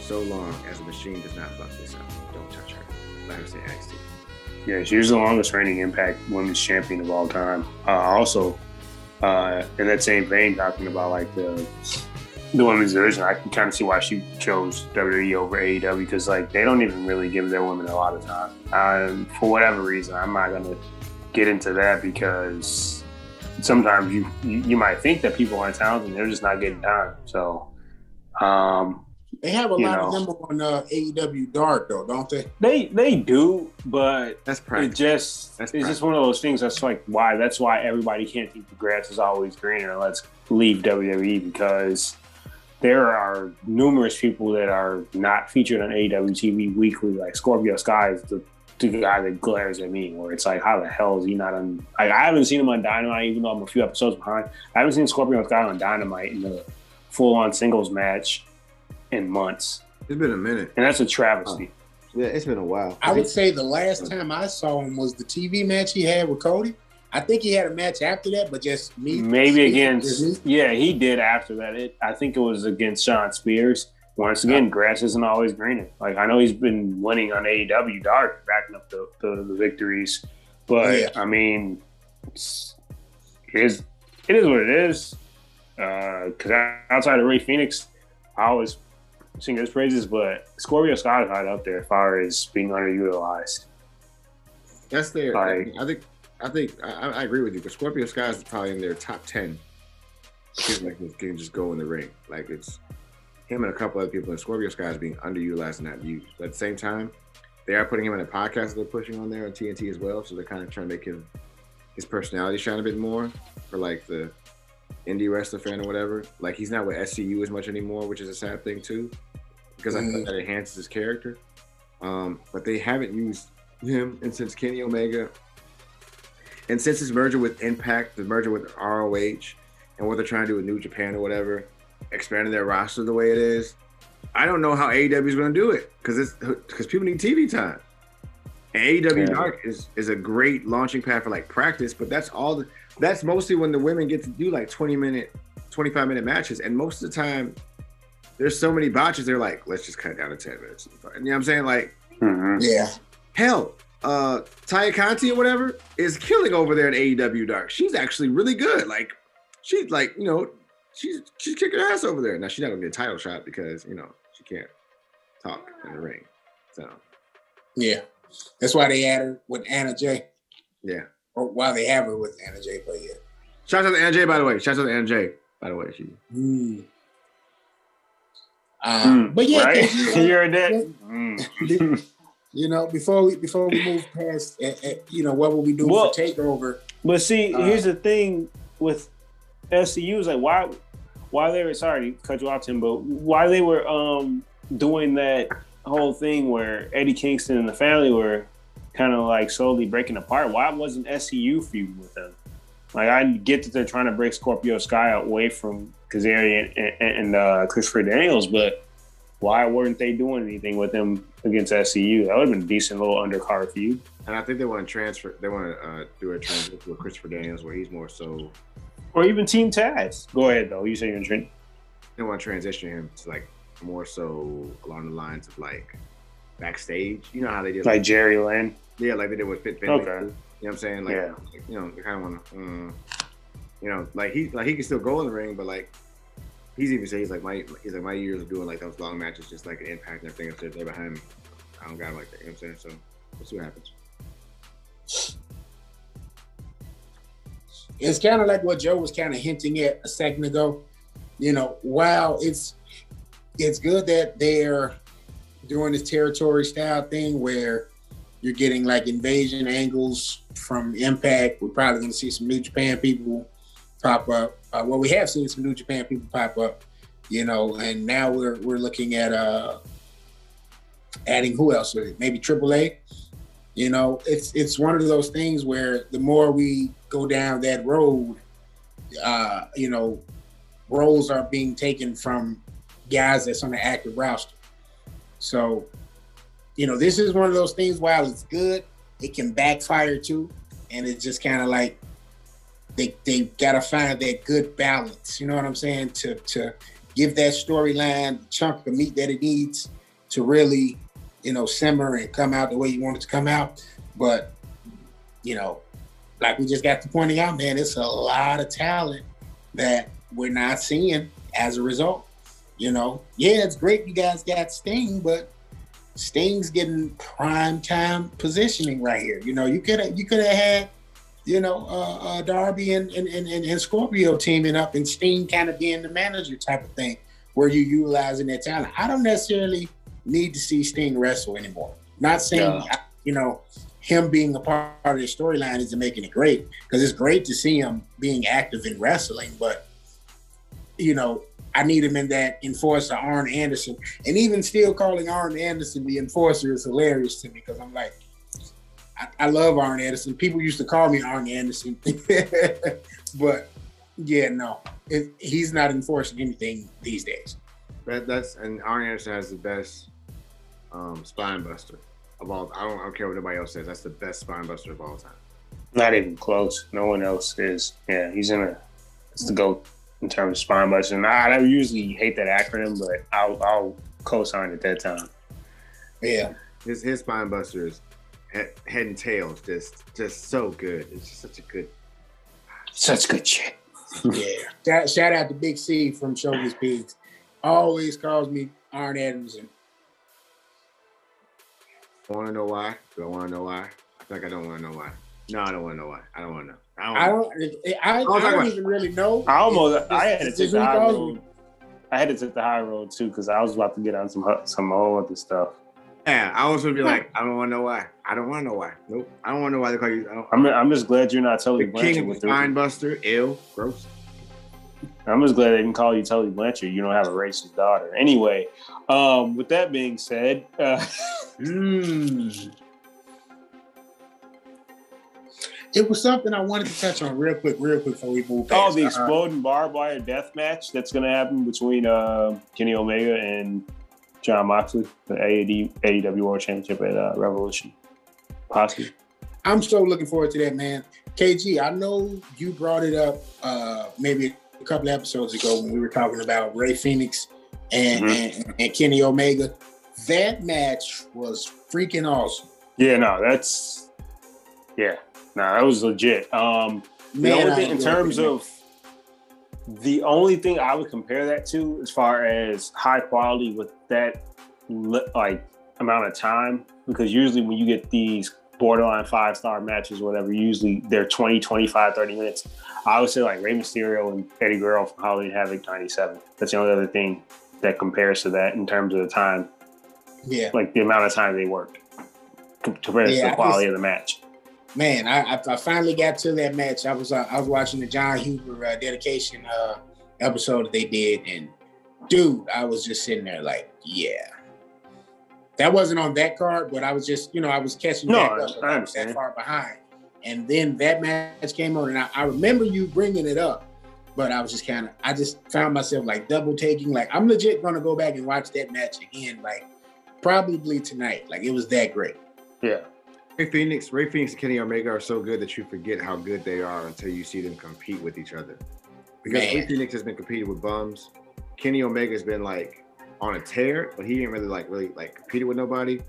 so long as the machine does not fuck this up. Don't touch her. Let her stay NXT. Yeah, she was the longest reigning Impact Women's Champion of all time. Uh, also, uh, in that same vein, talking about like the the women's division, I can kind of see why she chose WWE over AEW because like they don't even really give their women a lot of time. Um, for whatever reason, I'm not gonna get into that because sometimes you, you, might think that people aren't talented, they're just not getting time. So, um, They have a lot know. of them on uh, AEW Dark though, don't they? They they do, but That's it just That's it's just one of those things that's like why that's why everybody can't think the grass is always greener. Let's leave WWE because there are numerous people that are not featured on AEW TV weekly. Like Scorpio Sky is the, the guy that glares at me, where it's like, how the hell is he not on? Like, I haven't seen him on Dynamite, even though I'm a few episodes behind. I haven't seen Scorpio Sky on Dynamite in the full on singles match in months, It's been a minute. and that's a travesty. Yeah, it's been a while. I would say the last time I saw him was the TV match he had with Cody. I think he had a match after that, but just me. Maybe just against, me. yeah, he did after that. It, I think it was against Shawn Spears. Once again, grass isn't always greener. Like I know he's been winning on AEW Dark, backing up the, the, the victories, but Yeah. I mean, it's, it is it is what it is. Uh, because outside of Rey Fenix, I always sing his praises, but Scorpio is right up there as far as being underutilized. That's their. Like- I think. I think I, I agree with you. Because Scorpio Sky is probably in their top ten. Kids like this can just go in the ring. Like it's him and a couple other people. And Scorpio Sky is being underutilized and not used. But at the same time, they are putting him in a podcast that they're pushing on there on TNT as well. So they're kind of trying to make him his personality shine a bit more for like the indie wrestler fan or whatever. Like he's not with SCU as much anymore, which is a sad thing too, because I Mhm. think that enhances his character. Um, but they haven't used him, and since Kenny Omega, and since his merger with Impact, the merger with ROH, and what they're trying to do with New Japan or whatever, expanding their roster the way it is, I don't know how AEW is going to do it because it's because people need TV time. And AEW Yeah. Dark is is a great launching pad for like practice, but that's all. The, that's mostly when the women get to do like twenty minute, twenty five minute matches, and most of the time, there's so many botches. They're like, let's just cut it down to ten minutes. You know what I'm saying? Like, Mhm. Yeah, hell, uh, Taya Conti or whatever is killing over there in AEW Dark. She's actually really good. Like, she's like, you know, she's she's kicking ass over there. Now she's not gonna get a title shot because you know she can't talk in the ring. So yeah. That's why they had her with Anna Jay. yeah. Or why they have her with Anna Jay. But yeah. Shout out to Anna Jay, by the way. Shout out to Anna Jay, by the way. She Mm. Uh, Mm, but yeah, right? Casey, uh, you heard that? Mm. you know, before we before we move past, uh, uh, you know, what will we do Well- for takeover? But see, Uh, here's the thing with SCU is like why why they were sorry to cut you off, Tim, but why they were um doing that whole thing where Eddie Kingston and the family were kind of like slowly breaking apart. Why wasn't SCU feuding with them? Like I get that they're trying to break Scorpio Sky away from Kazarian and, and uh, Christopher Daniels, but why weren't they doing anything with them against SCU? That would have been a decent little undercard feud. and I think they want to transfer. They want to uh, do a transition with Christopher Daniels, where he's more so. Or even Team Taz. Go ahead though. You say you're in They want to transition him to like more so along the lines of like backstage. You know how they did like Jerry Lynn. Yeah, like they did with Fit Finlay. Okay. You know what I'm saying? Like, Yeah. like, you know, they kind of want to, um, you know, like he like he can still go in the ring, but like he's even said he's like my he's like my years of doing like those long matches, just like an impact and everything. If they're there behind me, I don't got him like that. You know what I'm saying? So we'll see what happens. it's kind of like what Joe was kind of hinting at a second ago. You know, while it's it's good that they're doing this territory style thing where you're getting like invasion angles from Impact. We're probably going to see some New Japan people pop up. Uh, well, we have seen some New Japan people pop up, you know, and now we're we're looking at uh adding who else? with it? Maybe AAA. You know, it's it's one of those things where the more we go down that road, uh, you know, roles are being taken from guys that's on the active roster. So, you know, this is one of those things. While it's good, it can backfire too, and it's just kind of like they they gotta find that good balance. You know what I'm saying? To to give that storyline the chunk of meat that it needs to really, you know, simmer and come out the way you want it to come out. But you know, like we just got to pointing out, man, it's a lot of talent that we're not seeing as a result. You know, yeah, it's great you guys got Sting, but Sting's getting prime time positioning right here. You know, you could have you could have had, you know, uh, uh, Darby and, and, and, and Scorpio teaming up and Sting kind of being the manager type of thing. where you're utilizing that talent. I don't necessarily need to see Sting wrestle anymore. Not saying Yeah. you know him being a part of the storyline isn't making it great because it's great to see him being active in wrestling, but you know I need him in that enforcer Arn Anderson, and even still calling Arn Anderson the enforcer is hilarious to me because I'm like. I, I love Arn Anderson. People used to call me Arn Anderson, but yeah, no, it, he's not enforcing anything these days. That, that's and Arn Anderson has the best um, spine buster of all. I don't, I don't care what anybody else says. That's the best spine buster of all time. Not even close. No one else is. Yeah, he's in a. It's the goat in terms of spine buster. And I, I usually hate that acronym, but I'll, I'll co-sign at that time. Yeah, His his spine buster is head, head and tails, just just so good. It's just such a good. Such good shit. yeah. Shout, shout out to Big C from Shovanist Pigs. Always calls me Iron Arn I Want to know why? Do I want to know why? I feel like I don't want to know why. No, I don't want to know why. I don't want to know. I don't. I don't. I, I, don't even really know. I almost. I had to take the high road. I had to take the high road too because I was about to get on some some whole other stuff. yeah, I was gonna be like, I don't want to know why. I don't want to know why. Nope. I don't want to know why they call you. I don't, I'm. I'm just glad you're not Tully the Blanchard king of with the the. spine buster. Ill. Gross. I'm just glad they didn't call you Tully Blanchard. You don't have a racist daughter. Anyway, um, with that being said, uh, Mm. It was something I wanted to touch on real quick, real quick before we move past. oh, the Uh, exploding barbed wire death match that's going to happen between uh, Kenny Omega and Jon Moxley, the AED, AEW World Championship at uh, Revolution. Possibly. I'm so looking forward to that, man. KG, I know you brought it up uh, maybe a couple of episodes ago when we were talking about Rey Fenix and, Mhm. and, and Kenny Omega. That match was freaking awesome. Yeah, no, that's yeah, no, that was legit. Um, the only thing in terms of the only thing I would compare that to, as far as high quality with that like amount of time, because usually when you get these borderline five star matches, whatever, usually they're 20, 25, 30 minutes. I would say like Rey Mysterio and Eddie Guerrero from Halloween Havoc 97. That's the only other thing that compares to that in terms of the time, yeah, like the amount of time they worked compared to Yeah, I the quality just- of the match. Man, I, I, finally got to that match. I was uh, I was watching the Jon Huber uh, dedication uh, episode that they did, and dude, I was just sitting there like, yeah. That wasn't on that card, but I was just, you know, I was catching No, back up. I was that far behind. And then that match came on, and I, I remember you bringing it up, but I was just kind of, I just found myself like double taking. Like, I'm legit going to go back and watch that match again, like probably tonight. Like, it was that great. Yeah. Rey Fenix, Rey Fenix and Kenny Omega are so good that you forget how good they are until you see them compete with each other. Because Rey Fenix has been competing with bums. Kenny Omega has been like on a tear, but he ain't really like really like competed with nobody.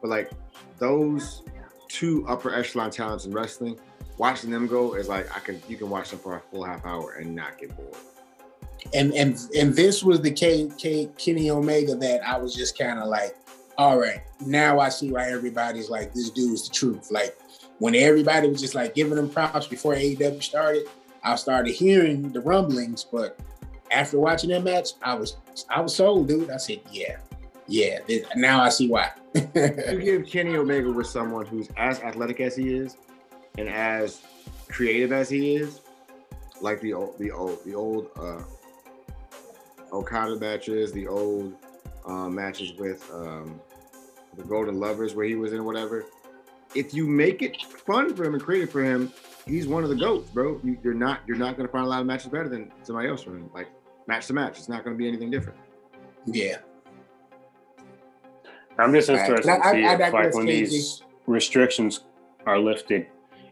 But like those two upper echelon talents in wrestling, watching them go is like I can you can watch them for a full half hour and not get bored. and and and this was the K, K Kenny Omega that I was just kind of like, all right, now I see why everybody's like, this dude is the truth. Like when everybody was just like giving him props before AEW started, I started hearing the rumblings, but after watching that match, I was I was sold, dude. I said, yeah, yeah. This, now I see why. you give Kenny Omega with someone who's as athletic as he is and as creative as he is, like the old the old the old uh Okada matches, the old uh, matches with um the Golden Lovers where he was in whatever. If you make it fun for him and creative for him, he's one of the goats, bro. You, you're not you're not gonna find a lot of matches better than somebody else from him. Like match to match, it's not gonna be anything different. yeah, I'm just interested I- to I- see I if, like when KG. these restrictions are lifted,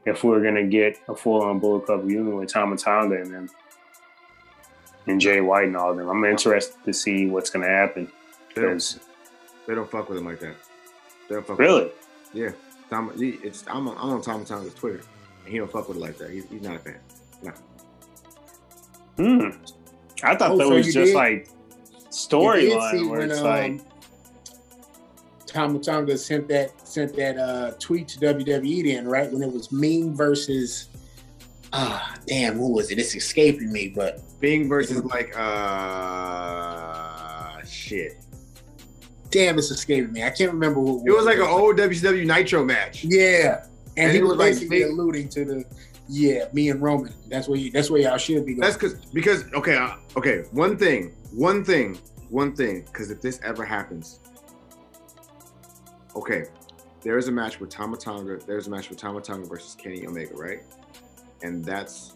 if we're gonna get a full on Bullet Club reunion with Tama Tonga and them and Jay White and all of them. I'm interested to see what's gonna happen. They they don't fuck with him like that. They don't fuck with really, Yeah, Tom. He, it's I'm on, I'm on Tom Thomas Twitter, and he don't fuck with it like that. He's, he's not a fan. hmm. I thought Oh, that so was just did- like You did see storyline where when, it's um, like, Tama Tonga sent that sent that uh, tweet to WWE then, right? When it was Ming versus ah damn, who was it? It's escaping me, but Bing versus like uh shit. Damn, it's escaping me. I can't remember what It was like an old WCW Nitro match. Yeah, and, And he was was basically big- alluding to the yeah, me and Roman. That's where you. That's where y'all should be going. That's because because okay uh, okay one thing one thing one thing because if this ever happens, okay, there is a match with Tama Tonga. There's a match with Tama Tonga versus Kenny Omega, right? And that's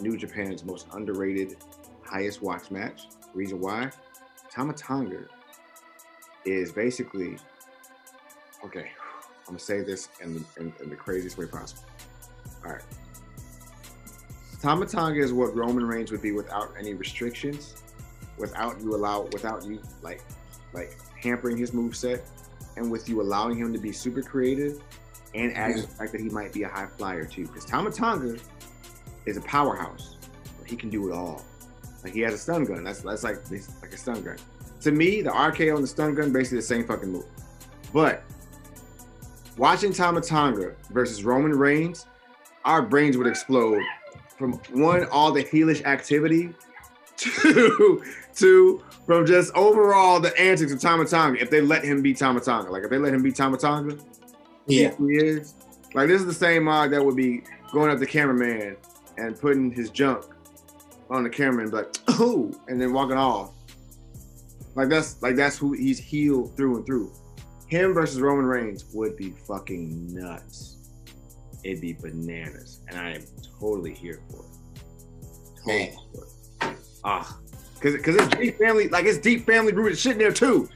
New Japan's most underrated, highest watch match. Reason why? Tama Tonga is basically okay. I'm gonna say this in the, in, in the craziest way possible. All right. Tama Tonga is what Roman Reigns would be without any restrictions, without you allow, without you like, like hampering his move set, and with you allowing him to be super creative, and adding the fact that he might be a high flyer too. Because Tama Tonga is a powerhouse. He can do it all. Like he has a stun gun. That's that's like like a stun gun. To me, the RKO and the stun gun basically the same fucking move. But watching Tama Tonga versus Roman Reigns, our brains would explode from one all the heelish activity to to from just overall the antics of Tama Tonga. If they let him be Tama Tonga, like if they let him be Tama Tonga, yeah, he is. Like this is the same mod that would be going up the cameraman and putting his junk on the camera and be like, oh, and then walking off. Like that's like that's who he's healed through and through. Him versus Roman Reigns would be fucking nuts. It'd be bananas, and I am totally here for it. Totally Man. for it. Ah, because because it's deep family, like it's deep family rooted shit in there too.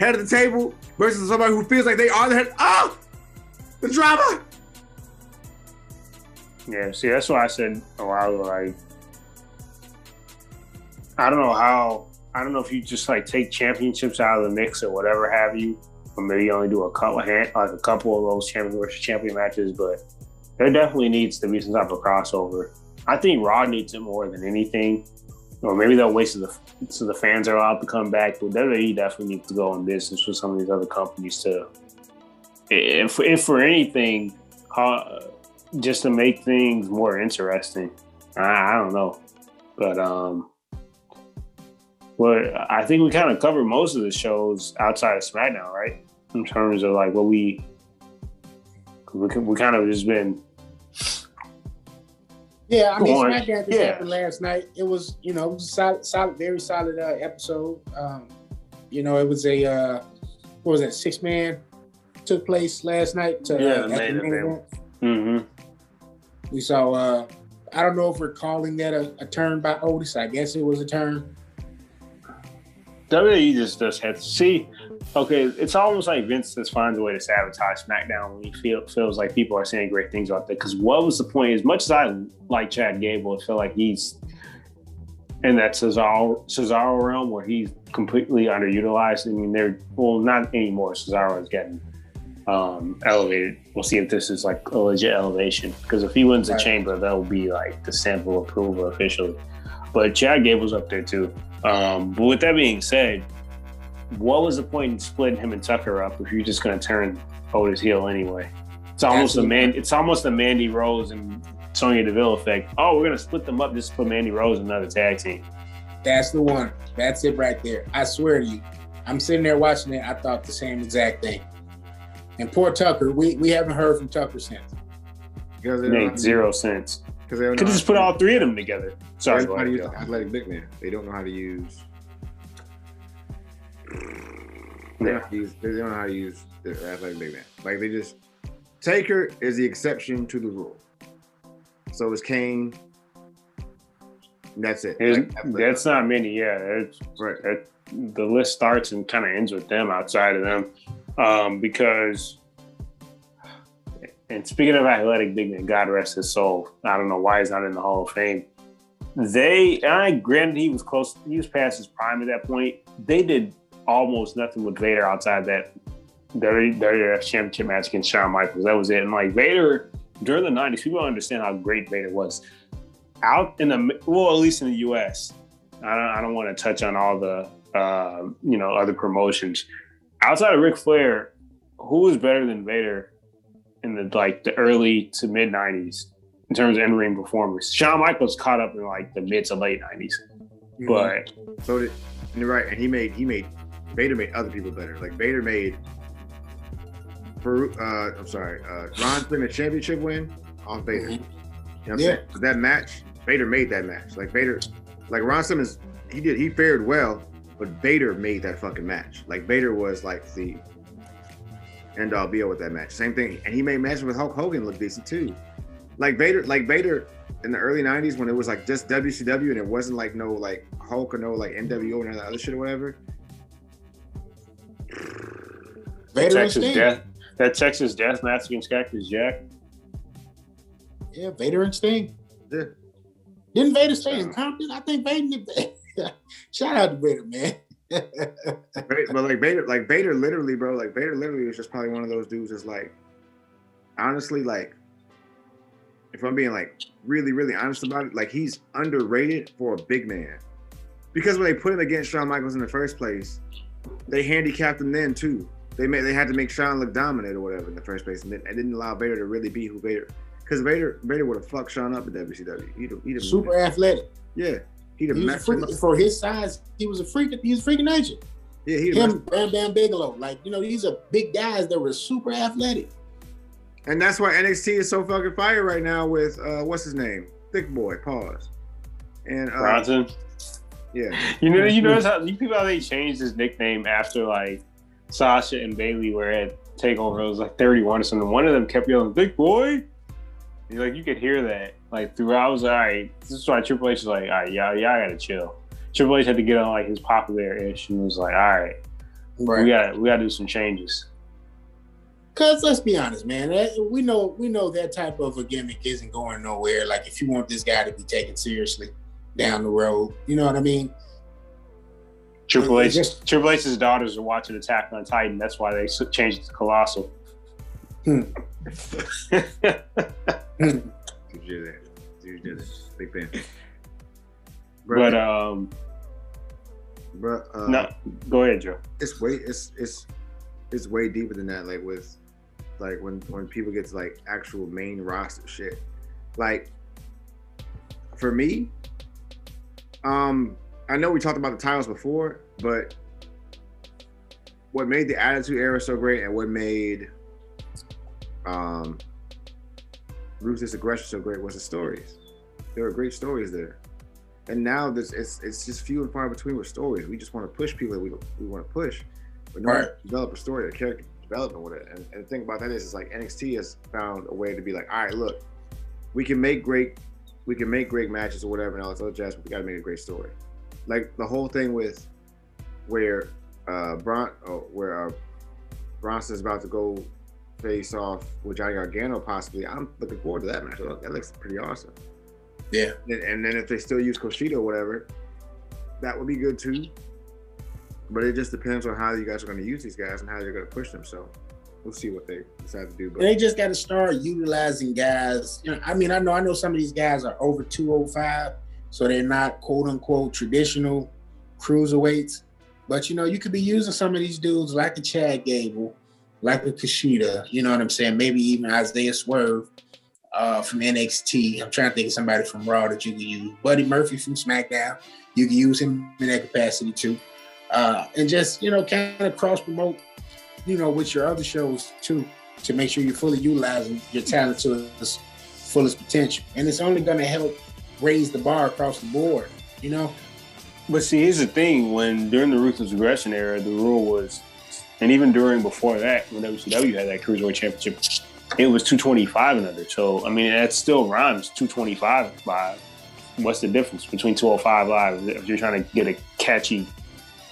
Head of the table versus somebody who feels like they are the head. Oh, the drama. Yeah, see, that's why I said a while ago, like, I don't know how, I don't know if you just like take championships out of the mix or whatever have you, or maybe you only do a couple hand, like a couple of those champion champion matches, but there definitely needs to be some type of crossover. I think Raw needs it more than anything, or maybe they'll wait so the so the fans are allowed to come back. But WWE definitely needs to go in business with some of these other companies to, if if for anything, uh, just to make things more interesting. I, I don't know, but um, well, I think we kind of covered most of the shows outside of SmackDown, right? In terms of like what we we, we kind of just been yeah. I mean, Go on. SmackDown just Yeah. happened last night. It was, you know, it was a solid, solid, very solid uh, episode. Um, you know, it was a uh, what was that? Six man took place last night. To, Yeah, uh, the at main the main event. event. hmm We saw. Uh, I don't know if we're calling that a, a turn by Otis. I guess it was a turn. WWE just does have to see. Okay, it's almost like Vince just finds a way to sabotage SmackDown when he feel, feels like people are saying great things about that. Because what was the point? As much as I like Chad Gable, I feel like he's in that Cesaro, Cesaro realm where he's completely underutilized. I mean, they're well, not anymore. Cesaro is getting um, elevated. We'll see if this is like a legit elevation. Because if he wins the Right. chamber, that will be like the sample approval officially. But Chad Gable's up there too. Um, but with that being said, what was the point in splitting him and Tucker up if you're just going to turn Otis heel anyway? It's almost a man. It's almost a Mandy Rose and Sonya Deville effect. Oh, we're going to split them up just to put Mandy Rose in another tag team. That's the one. That's it right there. I swear to you. I'm sitting there watching it. I thought the same exact thing. And poor Tucker, we, we haven't heard from Tucker since. Because they don't know how Made zero sense. sense. 'cause they Could how just put all three of them together. They don't know how to use the athletic big man. They don't know how to use. They don't, know how to use, they don't know how to use the athletic big man. Like they just Taker is the exception to the rule. So is Kane. That's it. Like, that's, not many. Yeah, it's, right. that the list starts and kind of ends with them outside of them um, because and speaking of athletic big man god rest his soul i don't know why he's not in the hall of fame they i granted he was close he was past his prime at that point they did almost nothing with vader outside that WWF championship match against Shawn Michaels. That was it. And like Vader during the 90s, people don't understand how great Vader was. Out in the well, at least in the US, I don't, I don't want to touch on all the uh, you know other promotions outside of Ric Flair. Who was better than Vader in the like the early to mid '90s in terms of in ring performers? Shawn Michaels caught up in like the mid to late '90s, Mm-hmm. but So did And you're right, and he made he made Vader made other people better. Like Vader made for uh I'm sorry, uh Ron Simmons a championship win on Vader. Mhm. You know what I'm Yeah. saying? But that match, Vader made that match. Like Vader, like Ron Simmons, he did he fared well, but Vader made that fucking match. Like Vader was like the end all be all with that match. Same thing, and he made matches with Hulk Hogan look decent too. Like Vader, like Vader in the early '90s when it was like just WCW and it wasn't like no like Hulk or no like NWO and all that other shit or whatever. Vader and Texas Sting. death. That Texas death match against Cactus Jack. Yeah, Vader and Sting. Yeah. Didn't Vader stay in Compton? I think Vader. Shout out to Vader, man. But but, like Vader, like Vader, literally, bro, like Vader, literally was just probably one of those dudes that's like, honestly, like, if I'm being like really, really honest about it, like he's underrated for a big man, because when they put him against Shawn Michaels in the first place, they handicapped him then too. They made they had to make Shawn look dominant or whatever in the first place, and then and didn't allow Vader to really be who Vader, because Vader Vader would have fucked Shawn up at WCW. He'd have, he'd have Super athletic. yeah, he'd have He was a him up. for his size. He was a freak. He was a freak of nature. Yeah, messed Him, Bam Bam Bigelow. Like you know, these are big guys that were super athletic. And that's why NXT is so fucking fire right now with uh what's his name? Thick boy, pause. And uh Bronson. yeah. You know, you notice how you people how they changed his nickname after like Sasha and Bayley were at Takeover. It was like 31 or something. One of them kept yelling, Thick boy!" And, like you could hear that like throughout. I was like, all right. This is why Triple H was like, all right, yeah, yeah, I gotta chill. Triple H had to get on like his popular ish and was like, all right, we gotta we gotta do some changes. Cause let's be honest, man. We know we know that type of a gimmick isn't going nowhere. Like if you want this guy to be taken seriously down the road, you know what I mean? Triple It H, just- Triple H's daughters are watching Attack on Titan. That's why they changed it to Colossal. Hmm. You did it. You did it. Big fan. but um, bro, uh, no, go ahead, Joe. it's way it's it's it's way deeper than that. Like with like when when people get to like actual main roster shit. Like for me, um, I know we talked about the titles before, but what made the Attitude Era so great and what made um Ruthless Aggression so great was the stories. There were great stories there. And now this it's it's just few and far between with stories. We just want to push people that we we want to push, but no Right. develop a story, a character development with it. And, and the thing about that is, is like NXT has found a way to be like, all right, look, we can make great, we can make great matches or whatever, and all this other jazz, but we got to make a great story. Like the whole thing with where uh Bron, oh, where uh, Bronson's about to go face off with Johnny Gargano possibly. I'm looking forward to that match. That looks pretty awesome. Yeah. And, and then if they still use Kushida or whatever, that would be good too. But it just depends on how you guys are going to use these guys and how you're going to push them. So we'll see what they decide to do. But They just got to start utilizing guys. You know, I mean, I know, I know some of these guys are over 205, so they're not quote unquote traditional cruiserweights. But you know, you could be using some of these dudes like a Chad Gable, like a Kushida. You know what I'm saying? Maybe even Isaiah Swerve uh, from NXT. I'm trying to think of somebody from Raw that you could use. Buddy Murphy from SmackDown. You can use him in that capacity too, uh, and just you know, kind of cross promote. You know, with your other shows too to make sure you're fully utilizing your talent to its fullest potential. And it's only going to help raise the bar across the board, you know? But see, here's the thing: when during the ruthless aggression era, the rule was, and even during before that, when WCW had that cruiserweight championship, it was 225 and under. So I mean, that still rhymes 225 live. What's the difference between 205 live if you're trying to get a catchy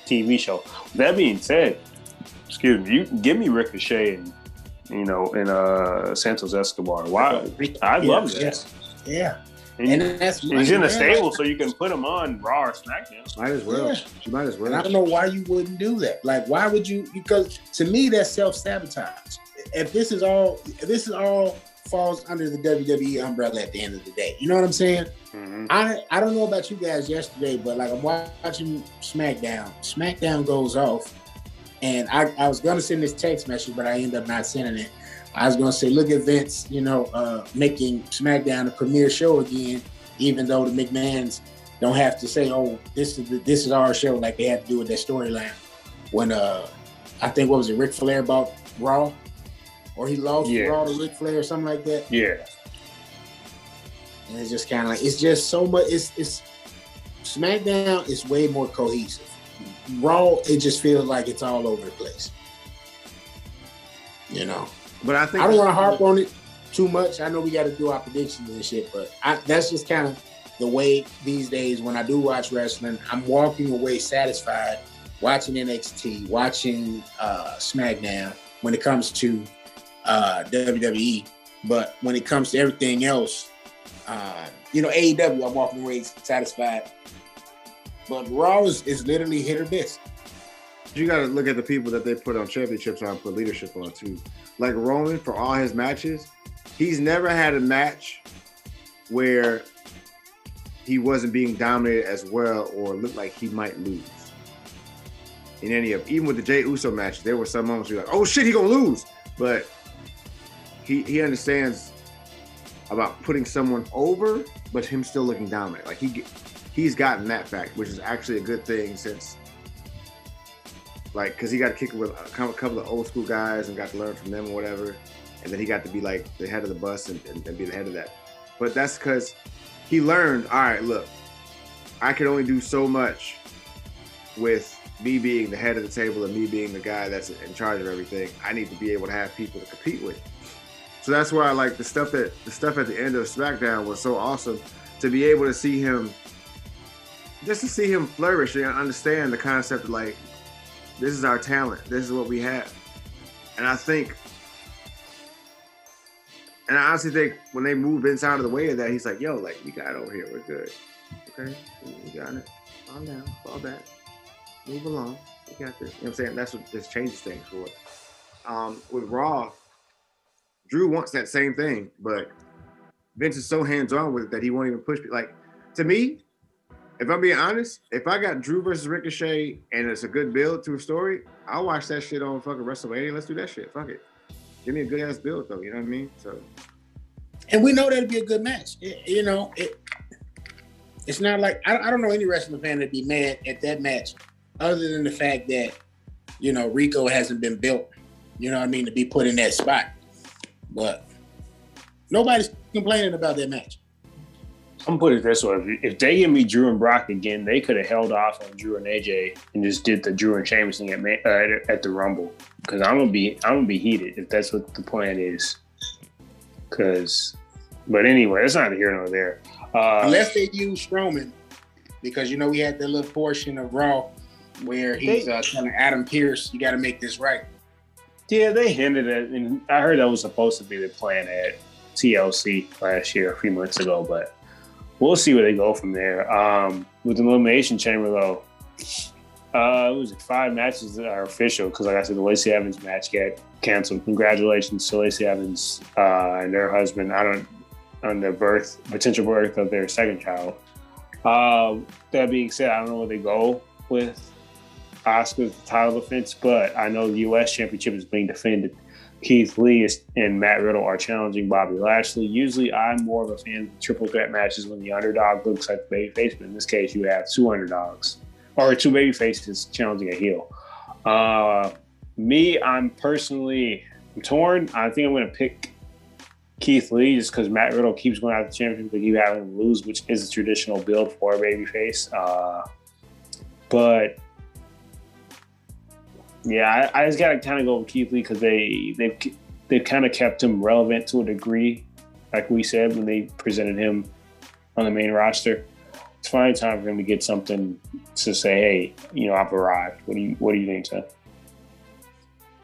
TV show? That being said, excuse me, you give me Ricochet and you know and uh Santos Escobar. Why? I love that. Yes. Yeah. And, And that's he's in the stable, so you can put him on Raw or SmackDown. might as well. Yeah. You might as well. And I don't know why you wouldn't do that. Like, why would you? Because to me, that's self sabotage. If this is all, if this is all falls under the WWE umbrella at the end of the day. You know what I'm saying? Mhm. I I don't know about you guys yesterday, but like I'm watching SmackDown. SmackDown goes off, and I, I was gonna send this text message, but I ended up not sending it. I was gonna say, look at Vince, you know, uh, making SmackDown a premier show again, even though the McMahon's don't have to say, "Oh, this is the, this is our show," like they have to do with that storyline. When uh, I think what was it, Ric Flair bought Raw, or he lost Yeah. Raw to Ric Flair or something like that. Yeah. And it's just kind of like it's just so much. It's it's SmackDown is way more cohesive. Raw, it just feels like it's all over the place. You know, But I think I don't want to harp on it too much. I know we got to do our predictions and shit, but I, that's just kind of the way these days when I do watch wrestling, I'm walking away satisfied watching NXT, watching uh, SmackDown when it comes to uh, WWE. But when it comes to everything else, uh, you know, AEW, I'm walking away satisfied. But Raw is, is literally hit or miss. you got to look at the people that they put on championships on, put leadership on too. Like Roman for all his matches, he's never had a match where he wasn't being dominated as well or looked like he might lose. In any of even with the Jey Uso match, there were some moments where you're like, oh shit, he gonna lose. But he he understands about putting someone over, but him still looking dominant. Like he he's gotten that fact, which is actually a good thing since like because he got to kick it with a couple couple of old school guys and got to learn from them or whatever, and then he got to be like the head of the bus and, and, and be the head of that. But that's because he learned. All right, look, I can only do so much with me being the head of the table and me being the guy that's in charge of everything. I need to be able to have people to compete with. So that's why I like the stuff that the stuff at the end of SmackDown was so awesome to be able to see him, just to see him flourish and understand the concept of like this is our talent. This is what we have. And I think, and I honestly think when they move Vince out of the way of that, he's like, yo, like, we got over here. We're good. Okay. We got it. Calm down. Fall back. Move along. We got this. You know what I'm saying? That's what this changes things for. Um, with Raw, Drew wants that same thing, but Vince is so hands on with it that he won't even push. Like, to me, if I'm being honest, if I got Drew versus Ricochet and it's a good build to a story, I'll watch that shit on fucking WrestleMania. Let's do that shit. Fuck it. Give me a good ass build though. You know what I mean? So and we know that'd be a good match. It- you know, it, it's not like I, I don't know any wrestling fan that'd be mad at that match, other than the fact that you know Rico hasn't been built. You know what I mean to be put in that spot, but nobody's complaining about that match. I'm gonna put it this way: if, if they give me Drew and Brock again, they could have held off on Drew and AJ and just did the Drew and Sheamus thing at uh, at the Rumble. Because I'm gonna be I'm gonna be heated if that's what the plan is. Because, but anyway, it's not here nor there. Uh, Unless they use Strowman, because you know we had that little portion of Raw where he's uh, telling Adam Pearce, "You got to make this right." Yeah, they hinted at, and I heard that was supposed to be the plan at TLC last year, a few months ago, but we'll see where they go from there. Um, with the Elimination Chamber, though, uh, it was five matches that are official because, like I said, the Lacey Evans match got canceled. Congratulations to Lacey Evans uh, and their husband. Don't on the birth, potential birth of their second child. Um, that being said, I don't know where they go with Oscar's the title defense, but I know the U.S. Championship is being defended. Keith Lee and Matt Riddle are challenging Bobby Lashley. Usually, I'm more of a fan of triple threat matches when the underdog looks like the babyface, but in this case, you have two underdogs or two baby faces challenging a heel. Uh, me, I'm personally torn. I think I'm going to pick Keith Lee just because Matt Riddle keeps going out the championship, but keep having him lose, which is a traditional build for a babyface. Uh, but yeah, I, I just got to kind of go with Keith Lee because they they've they've kind of kept him relevant to a degree, like we said when they presented him on the main roster. It's finally time for him to get something to say, hey, you know, I've arrived. What do you What do you think, Seth?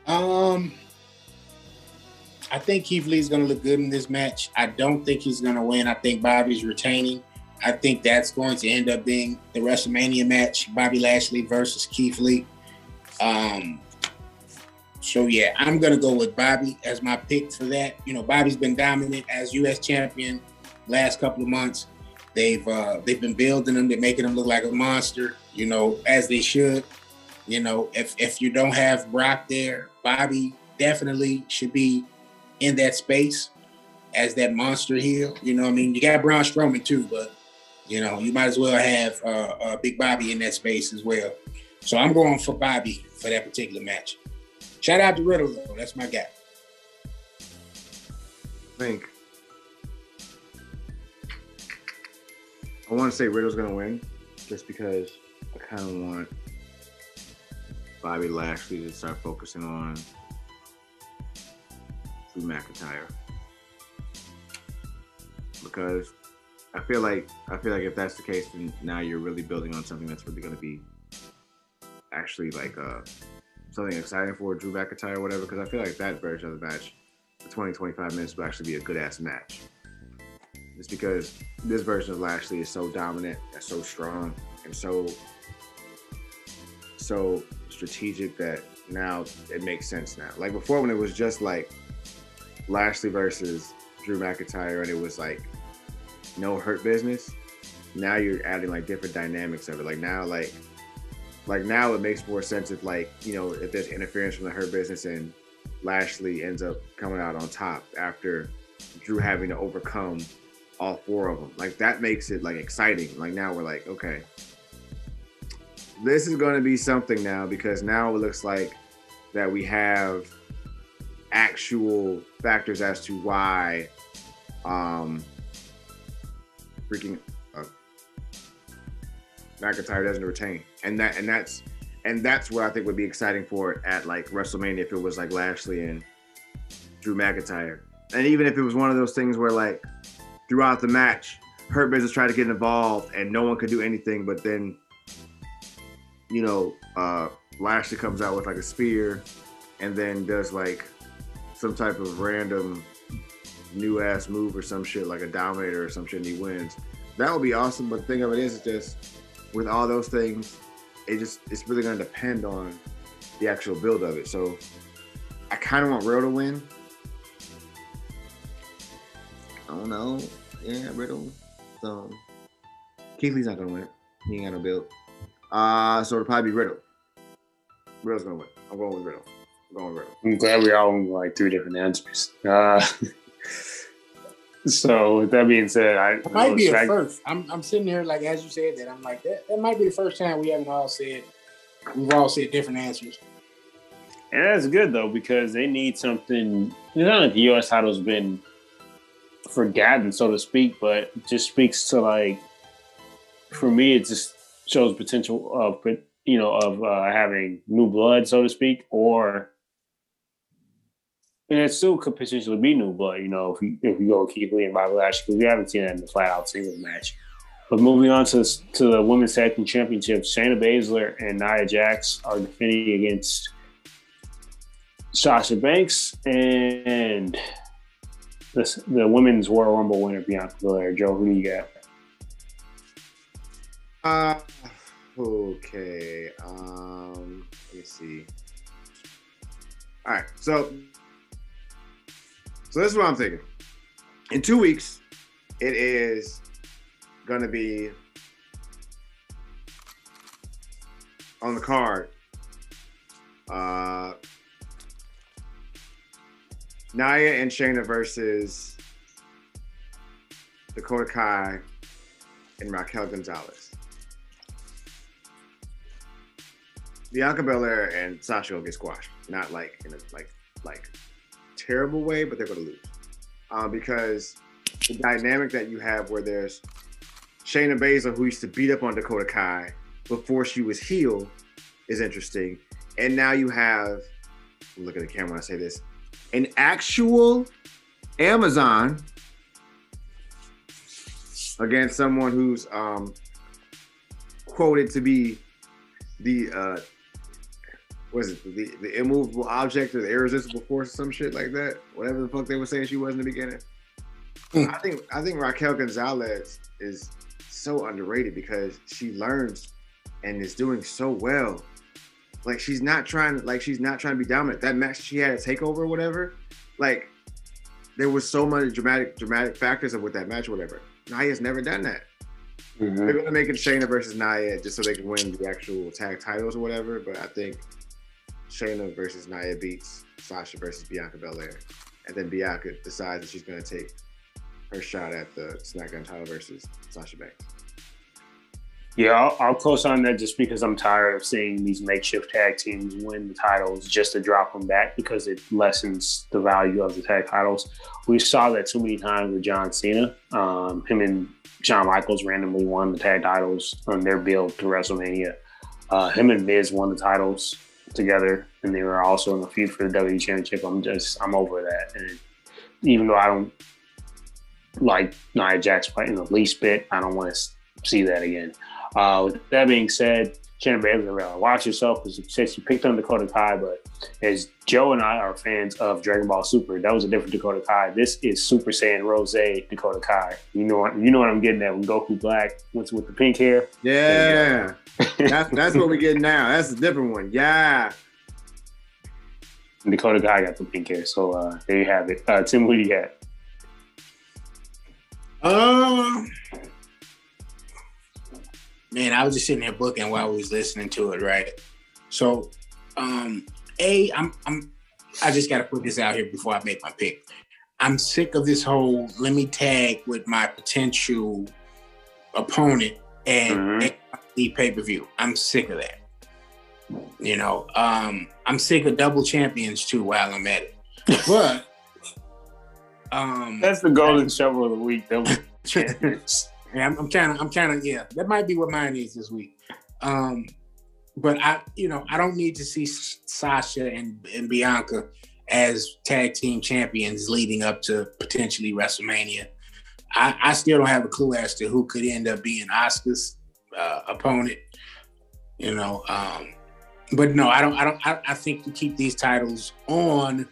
Um, I think Keith Lee's going to look good in this match. I don't think he's going to win. I think Bobby's retaining. I think that's going to end up being the WrestleMania match: Bobby Lashley versus Keith Lee. Um, so yeah, I'm to go with Bobby as my pick for that. You know, Bobby's been dominant as U.S. champion last couple of months. They've uh, they've been building him. They're making him look like a monster. You know, as they should. You know, if if you don't have Brock there, Bobby definitely should be in that space as that monster heel. You know, I mean, you got Braun Strowman too, but You know, you might as well have uh, uh, Big Bobby in that space as well. So I'm going for Bobby for that particular match. Shout out to Riddle though. That's my guy. I think I want to say Riddle's gonna win, just because I kind of want Bobby Lashley to start focusing on Drew McIntyre because I feel like I feel like if that's the case, then now you're really building on something that's really going to be actually like uh, something exciting for Drew McIntyre or whatever. Because I feel like that version of the match, the 20 25 minutes, will actually be a good ass match. Just because this version of Lashley is so dominant and so strong and so so strategic that now it makes sense now. Like before, when it was just like Lashley versus Drew McIntyre, and it was like no hurt business. Now you're adding like different dynamics of it. Like now, like like now it makes more sense if like you know if there's interference from the hurt business and Lashley ends up coming out on top after Drew having to overcome all four of them. Like that makes it like exciting. Like now we're like, okay, this is going to be something now because now it looks like that we have actual factors as to why um freaking McIntyre doesn't retain, and that and that's and that's what I think would be exciting for it at like WrestleMania if it was like Lashley and Drew McIntyre, and even if it was one of those things where like throughout the match, Hurt Business tried to get involved and no one could do anything, but then you know uh, Lashley comes out with like a spear, and then does like some type of random new ass move or some shit like a dominator or some shit and he wins. That would be awesome. But the thing of it is, it's just with all those things, it just it's really gonna depend on the actual build of it. So I kind of want Riddle to win. I don't know. Yeah, Riddle. So Keith Lee's not gonna win. He ain't got no build. Uh so it'll probably be Riddle. Riddle's gonna win. I'm going with Riddle. I'm going with Riddle. I'm glad we all like three different answers. Uh, so with that being said, I it might be a first. I'm, I'm sitting here like as you said that I'm like that. That might be the first time we haven't all said we've all said different answers. And that's good though because they need something. It's not like the U.S. title's been forgotten, so to speak, but just speaks to like for me, it just shows potential of you know of uh, having new blood, so to speak, or and it still could potentially be new but you know, if we if we go Keith Lee and Bobby Lashley, because we haven't seen that in the flat out singles match. But moving on to to the women's tag team championship, Shayna Baszler and Nia Jax are defending against Sasha Banks and the the women's Royal Rumble winner Bianca Belair. Joe, who do you got? Uh, okay. Um, let me see. All right, so so this is what I'm thinking. In two weeks, it is gonna be on the card. Uh, Nia and Shayna versus Dakota Kai and Raquel Gonzalez. Bianca Belair and Sasha will get squashed. Not like in a like like terrible way, but they're going to lose. Um, because the dynamic that you have where there's Shayna Baszler who used to beat up on Dakota Kai before she was healed is interesting, and now you have look at the camera when I say this an actual Amazon against someone who's um, quoted to be the uh, was it the, the immovable object or the irresistible force or some shit like that? Whatever the fuck they were saying she was in the beginning. Hmm. I think I think Raquel Gonzalez is so underrated because she learns and is doing so well. Like she's not trying like she's not trying to be dominant. That match she had a takeover or whatever, like there was so many dramatic dramatic factors of with that match or whatever. Nia's never done that. Mm-hmm. They're gonna make it Shayna versus Nia just so they can win the actual tag titles or whatever. But I think Shayna versus Nia beats Sasha versus Bianca Belair, and then Bianca decides that she's going to take her shot at the SmackDown title versus Sasha Banks. Yeah, I'll, I'll that just because I'm tired of seeing these makeshift tag teams win the titles just to drop them back because it lessens the value of the tag titles. We saw that too many times with John Cena. Um, him and Shawn Michaels randomly won the tag titles on their build to WrestleMania. Uh, him and Miz won the titles together, and they were also in the feud for the WWE Championship. I'm just I'm over that, and even though I don't like Nia Jax fighting the least bit, I don't want to see that again. Uh, with that being said, Shayna Baszler, uh, watch yourself because since you picked on Dakota Kai, but as Joe and I are fans of Dragon Ball Super, that was a different Dakota Kai. This is Super Saiyan Rose Dakota Kai. You know what you know what I'm getting at when Goku Black with with the pink hair. Yeah, that's that's what we're getting now. That's a different one. Yeah. Dakota Kai got the pink hair, so uh, there you have it. Uh, Tim, what do you got? Um, man, I was just sitting there booking while we was listening to it, right? So, um, a, I'm, I'm, I just got to put this out here before I make my pick. I'm sick of this whole let me tag with my potential opponent and mm-hmm. the pay per view. I'm sick of that. You know, um, I'm sick of double champions too. While I'm at it, but um, that's the golden shovel of the week. Double champions. And I'm, I'm kind of, I'm kind of, yeah, that might be what mine is this week. Um, but I, you know, I don't need to see Sasha and, and Bianca as tag team champions leading up to potentially WrestleMania. I, I still don't have a clue as to who could end up being Asuka's uh, opponent. You know, um, but no, I don't. I don't. I, I think to keep these titles on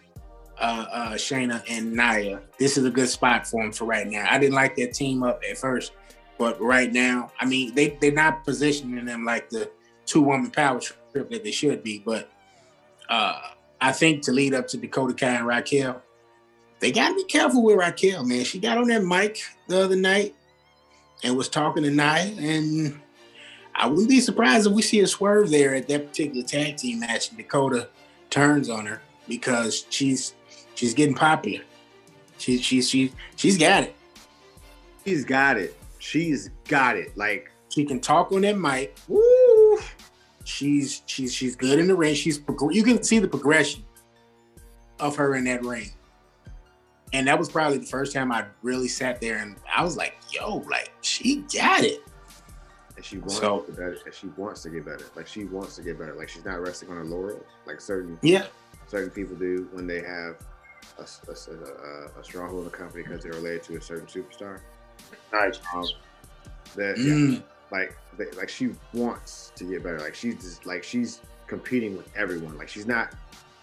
uh, uh, Shayna and Nia, this is a good spot for them for right now. I didn't like that team up at first, but right now, I mean, they they're not positioning them like the two woman power trip that they should be. But uh, I think to lead up to Dakota Kai and Raquel, they got to be careful with Raquel, man. She got on that mic the other night and was talking to Nia, and I wouldn't be surprised if we see a swerve there at that particular tag team match, and Dakota turns on her because she's she's getting popular. She's she's she, she's got it. She's got it she's got it. Like she can talk on that mic. Woo! She's she's she's good in the ring. She's you can see the progression of her in that ring. And that was probably the first time I really sat there and I was like, yo, like she got it. And she wants so, to better. And she wants to get better. Like she wants to get better. Like she's not resting on her laurels, like certain yeah certain people do when they have a, a, a, a stronghold in the company because they're related to a certain superstar. Nice. Um, that mm. yeah, like like she wants to get better. Like she's just like she's competing with everyone. Like she's not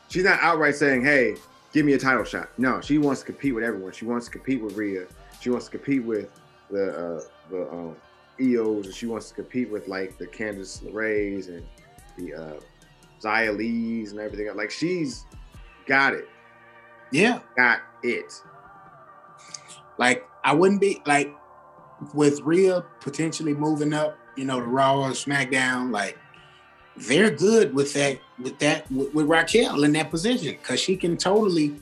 she's not outright saying, "Hey, give me a title shot." No, she wants to compete with everyone. She wants to compete with Rhea. She wants to compete with the uh, the um, Ios, and she wants to compete with like the Candice LeRae's and the uh, Xia Li's and everything. Like she's got it. Yeah, got it. Like I wouldn't be like with Rhea potentially moving up, you know, to Raw or SmackDown, like they're good with that, with that, with, with Raquel in that position because she can totally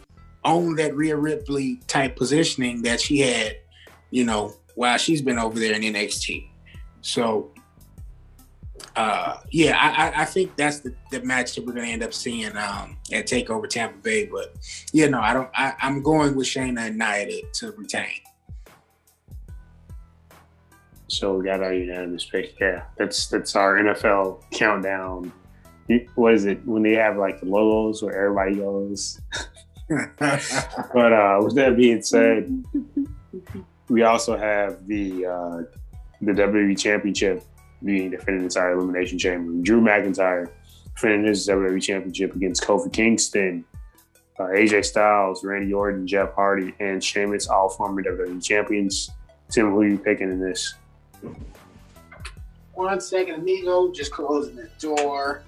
own that Rhea Ripley type positioning that she had, you know, while she's been over there in NXT. So, uh, yeah, I, I think that's the, the match that we're gonna end up seeing um, at Takeover Tampa Bay. But yeah, no, I don't. I, am going with Shayna and Nia to, to retain. So we got our unanimous pick. Yeah, that's that's our NFL countdown. What is it when they have like the logos where everybody goes? but uh, with that being said, we also have the uh, the WWE Championship being defended inside Elimination Chamber. Drew McIntyre defending his WWE Championship against Kofi Kingston, uh, AJ Styles, Randy Orton, Jeff Hardy, and Sheamus, all former WWE champions. Tim, who are you picking in this? One second, amigo. Just closing the door.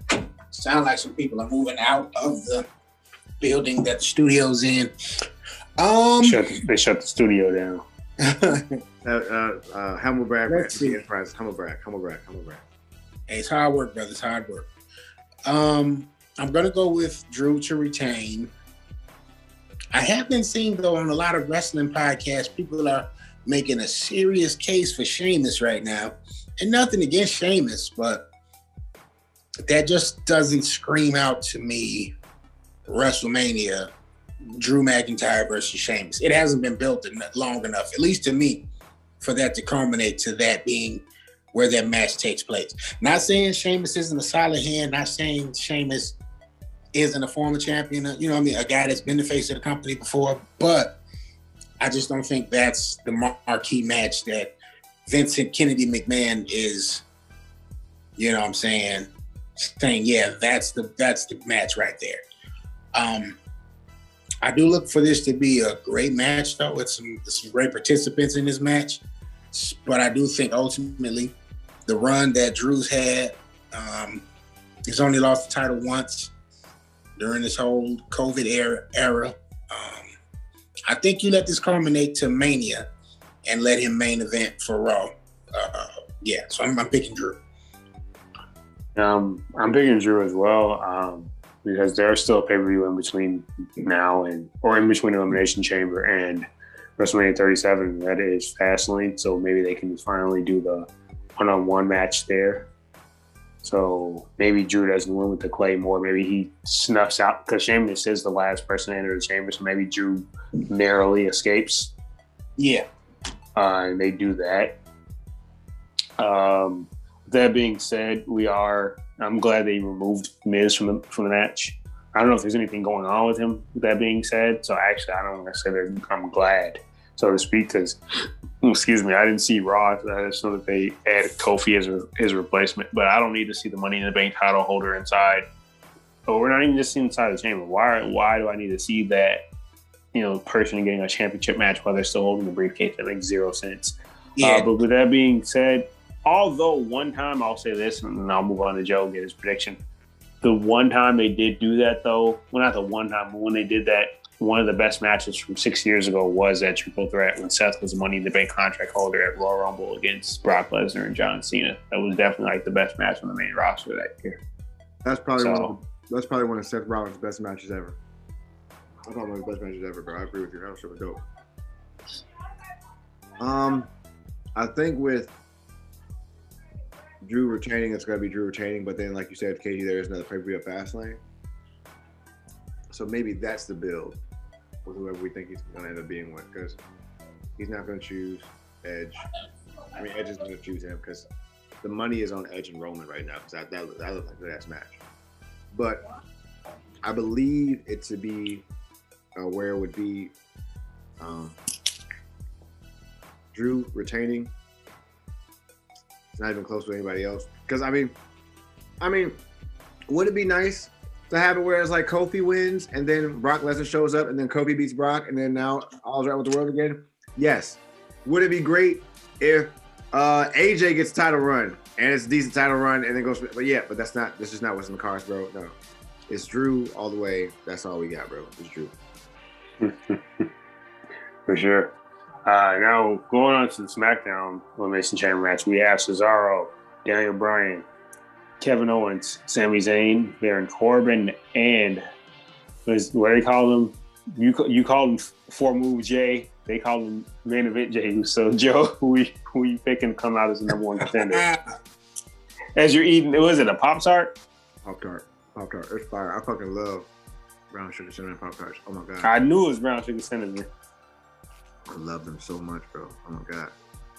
Sound like some people are moving out of the building that the studio's in. Um, shut the, they shut the studio down. uh, uh, uh, humble brag, Let's see. Enterprise, humble brag, humble brag, humble brag. Hey, it's hard work, brother. It's hard work. Um, I'm gonna go with Drew to retain. I have been seeing though on a lot of wrestling podcasts, people are making a serious case for Sheamus right now. and nothing against Sheamus, but that just doesn't scream out to me WrestleMania Drew McIntyre versus Sheamus. It hasn't been built long enough, at least to me, for that to culminate to that being where that match takes place. Not saying Sheamus isn't a solid hand, not saying Sheamus isn't a former champion, uh, you know what I mean, a guy that's been the face of the company before, but I just don't think that's the marquee match that Vincent Kennedy McMahon is, you know what I'm saying, saying, yeah, that's the that's the match right there. Um, I do look for this to be a great match though, with some some great participants in this match. But I do think ultimately the run that Drew's had, um, he's only lost the title once during this whole COVID era. era. Um, I think you let this culminate to Mania and let him main event for Raw. Uh, yeah, so I'm, I'm, picking Drew. Um, I'm picking Drew as well um, because there's still a pay per view in between now and or in between Elimination Chamber and WrestleMania 37. That is Fastlane, so maybe they can finally do the one on one match there. So maybe Drew doesn't win with the Claymore. Maybe he snuffs out because Sheamus is the last person to enter the chamber. So maybe Drew narrowly escapes. Yeah. Uh, and they do that. Um, that being said, we are. I'm glad they removed Miz from the from the match. I don't know if there's anything going on with him. That being said, so actually, I don't want to say that I'm glad, so to speak, because excuse me, I didn't see Raw. I just know that they added Kofi as a, his replacement, but I don't need to see the Money in the Bank title holder inside. But we're not even just inside the chamber. Why? Why do I need to see that? You know, person getting a championship match while they're still holding the briefcase. That makes zero sense. Yeah. Uh, but with that being said, although one time I'll say this, and then I'll move on to Joe get his prediction. The one time they did do that, though, well, not the one time, but when they did that, one of the best matches from six years ago was at Triple Threat when Seth was a Money in the Bank contract holder at Royal Rumble against Brock Lesnar and John Cena. That was definitely like the best match on the main roster that year. That's probably so, one of, that's probably one of Seth Rollins' best matches ever. I thought one of his best matches ever, bro. I agree with you. That was super dope. Um, I think with Drew retaining, it's gonna be Drew retaining. But then, like you said, KG, there is another pay per view at Fastlane. So maybe that's the build with whoever we think he's going to end up being with, because he's not going to choose Edge. I mean, Edge is going to choose him because the money is on Edge and Roman right now. Because that that, that looks like a good ass match. But I believe it to be uh, where it would be um, Drew retaining. It's not even close to anybody else. Because I mean, I mean, would it be nice to have it where it's like Kofi wins and then Brock Lesnar shows up and then Kofi beats Brock and then now all's right with the world again? Yes. Would it be great if uh, AJ gets title run and it's a decent title run and then goes? But yeah, but that's not. This is not what's in the cards, bro. No, it's Drew all the way. That's all we got, bro. It's Drew. For sure. Uh, now going on to the SmackDown Elimination Chamber match, we have Cesaro, Daniel Bryan, Kevin Owens, Sami Zayn, Baron Corbin, and was what do they call them? You you call them four move Jey. They call them main event Jey. So Joe, who we who you picking to come out as the number one contender? as you're eating, was it a pop tart? Pop tart, pop tart. It's fire. I fucking love brown sugar cinnamon pop tarts. Oh my god. I knew it was brown sugar cinnamon. I love them so much, bro. Oh my god.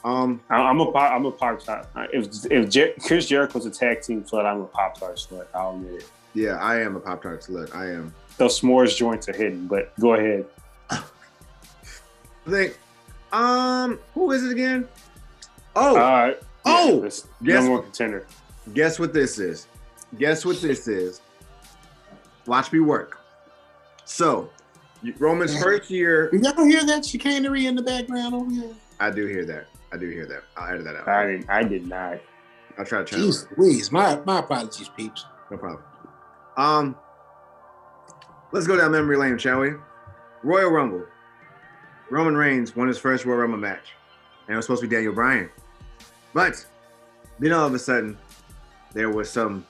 Um, I'm a pop. I'm a pop tart. If if Jer- Chris Jericho's a tag team slut, I'm a pop tart slut. I'll admit it. Yeah, I am a pop tart slut. I am. Those s'mores joints are hidden, but go ahead. I think. Um, who is it again? Oh, uh, oh, yeah, number one contender. Guess what this is? Guess what this is? Watch me work. So, Roman's first year. Y'all hear that chicanery in the background over here? I do hear that. I do hear that. I'll edit that out. I did. I did not. I'll try to turn. Jeez, please. My my apologies, peeps. No problem. Um, let's go down memory lane, shall we? Royal Rumble. Roman Reigns won his first Royal Rumble match, and it was supposed to be Daniel Bryan, but then all of a sudden, there was some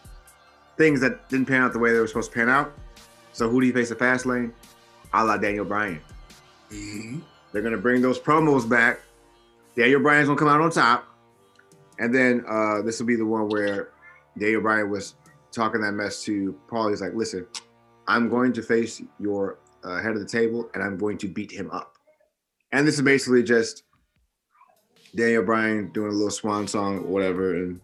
things that didn't pan out the way they were supposed to pan out. So who do you face at Fastlane? A la Daniel Bryan. Mm-hmm. They're gonna bring those promos back Daniel Bryan's gonna come out on top. And then uh, this will be the one where Daniel Bryan was talking that mess to Paul. He's like, listen, I'm going to face your uh, head of the table and I'm going to beat him up. And this is basically just Daniel Bryan doing a little swan song or whatever and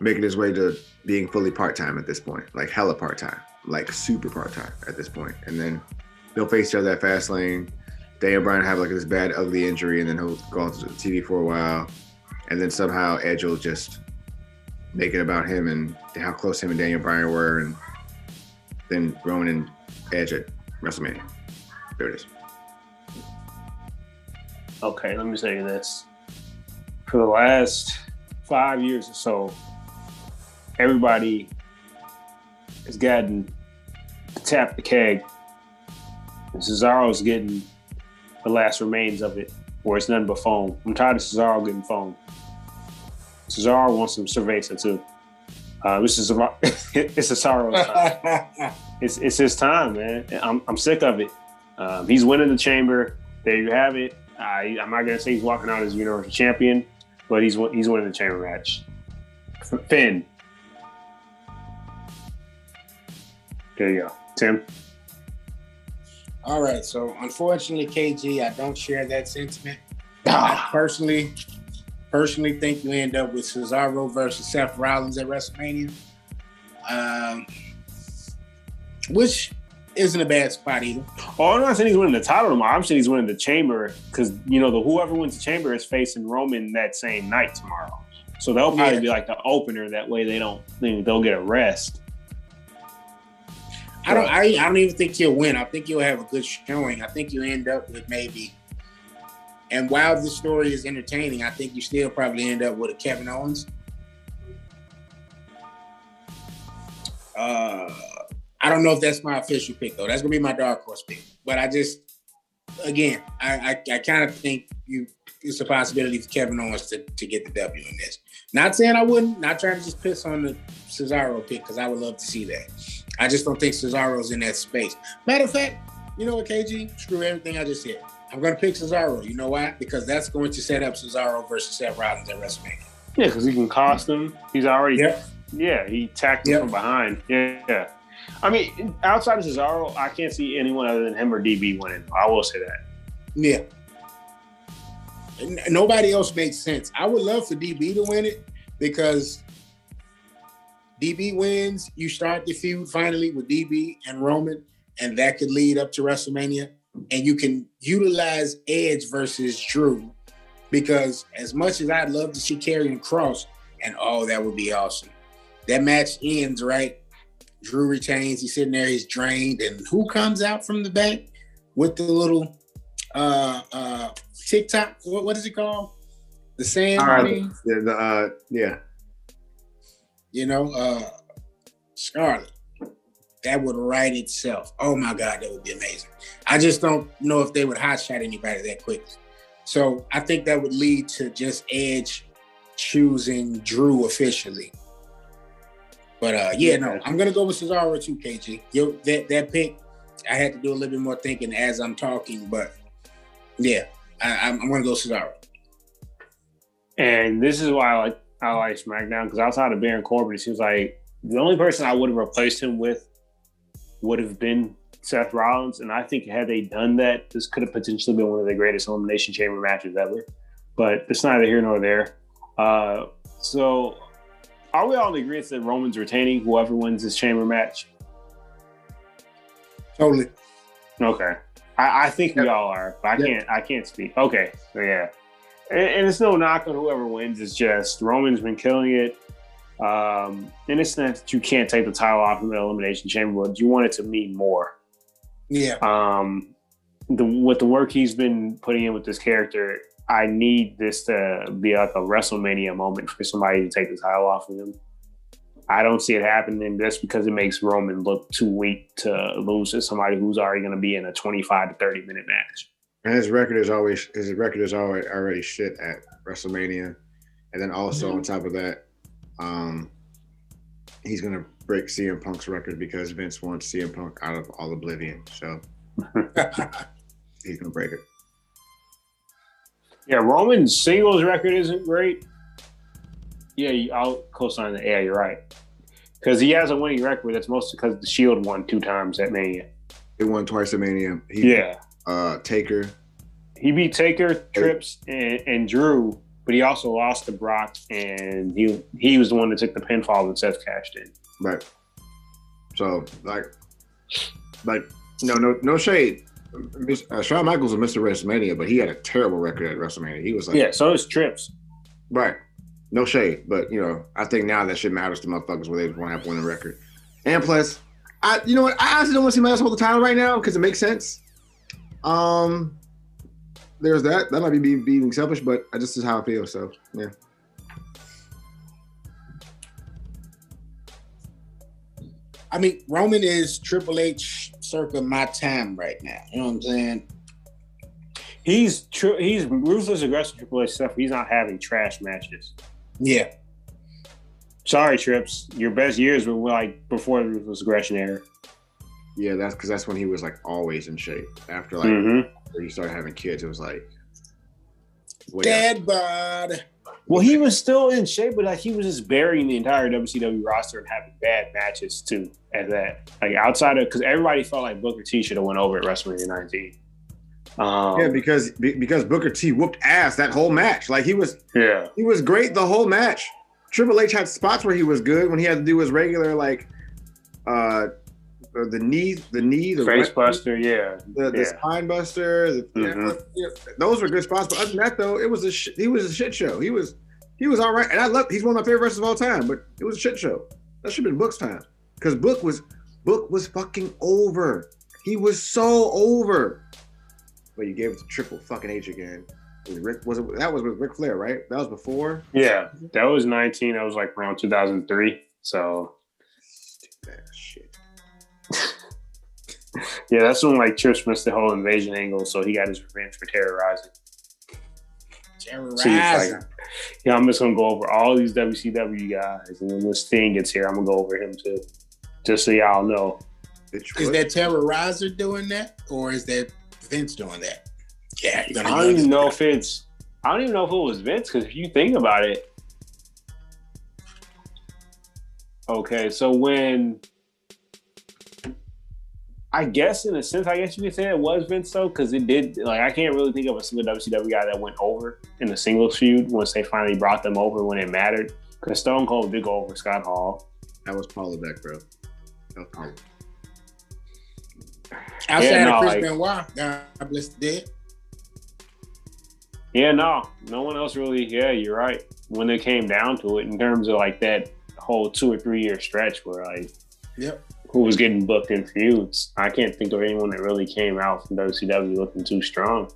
making his way to being fully part time at this point, like hella part time, like super part time at this point. And then they'll face each other at Fastlane. Daniel Bryan have like this bad, ugly injury, and then he'll go on TV for a while. And then somehow Edge will just make it about him and how close him and Daniel Bryan were. And then Roman and Edge at WrestleMania. There it is. Okay, let me say this. For the last five years or so, everybody has gotten to tap the keg. Cesaro's getting the last remains of it, or it's nothing but foam. I'm tired of Cesaro getting foam. Cesaro wants some cerveza too. Uh, this is it's Cesaro's time. it's it's his time, man. I'm I'm sick of it. Um, he's winning the chamber. There you have it. I, I'm not gonna say he's walking out as Universal Champion, but he's he's winning the chamber match. Finn. There you go, Tim. All right. So unfortunately, KG, I don't share that sentiment. I personally, personally think you end up with Cesaro versus Seth Rollins at WrestleMania, um, which isn't a bad spot either. Oh, I'm not saying he's winning the title tomorrow. I'm saying he's winning the chamber because you know the whoever wins the chamber is facing Roman that same night tomorrow. So they'll probably Yeah. be like the opener. That way they don't they, they'll get a rest. I don't. I, I don't even think you'll win. I think you'll have a good showing. I think you end up with maybe. And while the story is entertaining, I think you still probably end up with a Kevin Owens. Uh, I don't know if that's my official pick though. That's gonna be my dark horse pick. But I just, again, I I, I kind of think you it's a possibility for Kevin Owens to, to get the W in this. Not saying I wouldn't. Not trying to just piss on the Cesaro pick because I would love to see that. I just don't think Cesaro's in that space. Matter of fact, you know what, KG? Screw everything I just said. I'm going to pick Cesaro. You know why? Because that's going to set up Cesaro versus Seth Rollins at WrestleMania. Yeah, because he can cost him. He's already Yep. yeah he tacked him Yep. from behind. Yeah, yeah. I mean, outside of Cesaro, I can't see anyone other than him or DB winning. I will say that. Yeah. Nobody else makes sense. I would love for DB to win it because DB wins. You start the feud finally with DB and Roman, and that could lead up to WrestleMania. And you can utilize Edge versus Drew because as much as I'd love to see Karrion Kross, and oh, that would be awesome. That match ends right. Drew retains. He's sitting there. He's drained, and who comes out from the back with the little uh uh TikTok. What, what is it called? The sand right. thing, The, the, uh, yeah. You know, uh Scarlett. That would write itself. Oh my God, that would be amazing. I just don't know if they would hotshot anybody that quickly. So I think that would lead to just Edge choosing Drew officially. But uh yeah, no, I'm gonna go with Cesaro too, KG. Yo, that that pick, I had to do a little bit more thinking as I'm talking, but yeah, I, I'm, I'm gonna go Cesaro. And this is why I like I like SmackDown because outside of Baron Corbin, it seems like the only person I would have replaced him with would have been Seth Rollins. And I think had they done that, this could have potentially been one of the greatest Elimination Chamber matches ever. But it's neither here nor there. Uh, so, are we all in agreement that Roman's retaining whoever wins this Chamber match? Totally. Okay. I, I think we all are, but I Yep. can't. I can't speak. Okay, so yeah, and, and it's no knock on whoever wins. It's just Roman's been killing it, um, and it's not that you can't take the title off in the elimination chamber, but you want it to mean more. Yeah. Um, the with the work he's been putting in with this character, I need this to be like a WrestleMania moment for somebody to take the title off of him. I don't see it happening just because it makes Roman look too weak to lose to somebody who's already going to be in a 25 to 30 minute match. And his record is always his record is already already shit at WrestleMania, and then also on top of that, um, he's gonna break CM Punk's record because Vince wants CM Punk out of all oblivion. So he's gonna break it. Yeah, Roman's singles record isn't great. Yeah, I'll co-sign that. Yeah, you're right. Because he has a winning record. That's mostly because the Shield won two times at Mania. He won twice at Mania. He, Yeah, Uh, Taker. he beat Taker, Trips, and, and Drew, but he also lost to Brock, and he he was the one that took the pinfall when Seth cashed in. Right. So like, like no, no, no shade. Uh, Shawn Michaels was Mr. WrestleMania, but he had a terrible record at WrestleMania. He was like, Yeah, so is Trips. right. No shade, but you know, I think now that shit matters to motherfuckers where they want to have one record. And plus, I, you know what? I honestly don't want to see my asshole the title right now because it makes sense. Um, there's that. That might be being, being selfish, but I just is how I feel. So yeah. I mean, Roman is Triple H circa my time right now. You know what I'm saying? He's tr- he's ruthless, aggressive Triple H stuff. He's not having trash matches. Yeah. Sorry, Trips. Your best years were like before the ruthless aggression era. Yeah, that's because that's when he was like always in shape. After like Mm-hmm. after he started having kids, it was like, well, yeah. Dad bod. Well, he was still in shape, but like he was just burying the entire WCW roster and having bad matches too. At that, like outside of because everybody felt like Booker T should have went over at WrestleMania 19. Um, yeah, because because Booker T whooped ass that whole match. Like he was yeah, he was great the whole match. Triple H had spots where he was good when he had to do his regular like uh the knee the knee the face buster. Yeah, the, the yeah. spine buster. The, yeah, Mhm. yeah, those were good spots. But other than that, though, it was a sh- he was a shit show. He was he was all right, and I love. He's one of my favorite wrestlers of all time. But it was a shit show. That should have been Book's time because Book was Book was fucking over. He was so over. But you gave it to Triple fucking H again. Was Rick was it that was with Ric Flair, right? That was before. yeah. That was 19. That was like around 2003. So That shit. Yeah, that's when like Trips missed the whole invasion angle, so he got his revenge for terrorizing. So Terrorizing. like, yeah, I'm just gonna go over all these WCW guys, and then when Sting gets here, I'm gonna go over him too, just so y'all know. Is that Terrorizer doing that, or is that Vince doing that? Yeah, you're I don't even know if it's. I don't even know if it was Vince because if you think about it, okay, so when I guess in a sense, I guess you could say it was Vince though, because it did. Like I can't really think of a single WCW guy that went over in the singles feud once they finally brought them over when it mattered. Because Stone Cold did go over Scott Hall. that was Paula Beck, bro. That was Paula. Outside Yeah, no, of Chris like- Benoit, God bless the dead. Yeah, no, no one else really. Yeah, you're right. When it came down to it, in terms of like that whole two or three year stretch where like Yep. Who was getting booked in feuds, I can't think of anyone that really came out from WCW looking too strong.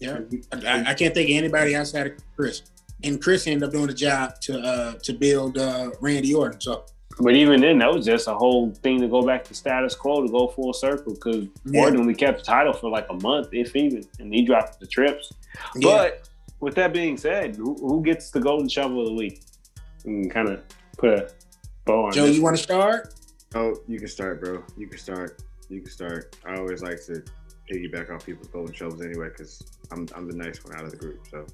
Yeah. I, I can't think of anybody outside of Chris. And Chris ended up doing the job to uh to build uh Randy Orton. So But even then, that was just a whole thing to go back to status quo to go full circle because Yeah. Orton only kept the title for like a month, if even, and he dropped the trips. yeah. But with that being said, who, who gets the golden shovel of the week? And kind of put a bow on Joe, this. you want to start? Oh, you can start, bro. You can start. You can start. I always like to piggyback off people's golden shovels anyway, because I'm I'm the nice one out of the group. So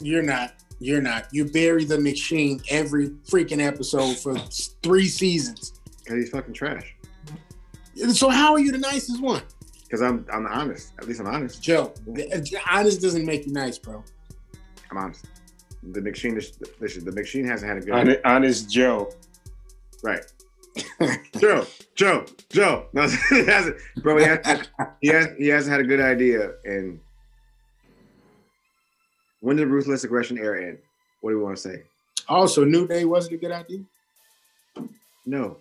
You're not. You're not. You bury the machine every freaking episode for three seasons. because he's fucking trash. So how are you the nicest one? Because I'm I'm honest. At least I'm honest. Joe, the- uh, honest doesn't make you nice, bro. I'm honest. The machine is listen. The machine hasn't had a good Honest, honest Joe. right. Joe, Joe, Joe. No, he hasn't, bro. He, has, he has he hasn't had a good idea. And when did ruthless aggression era end? What do we want to say? Oh, also, New Day wasn't a good idea. No,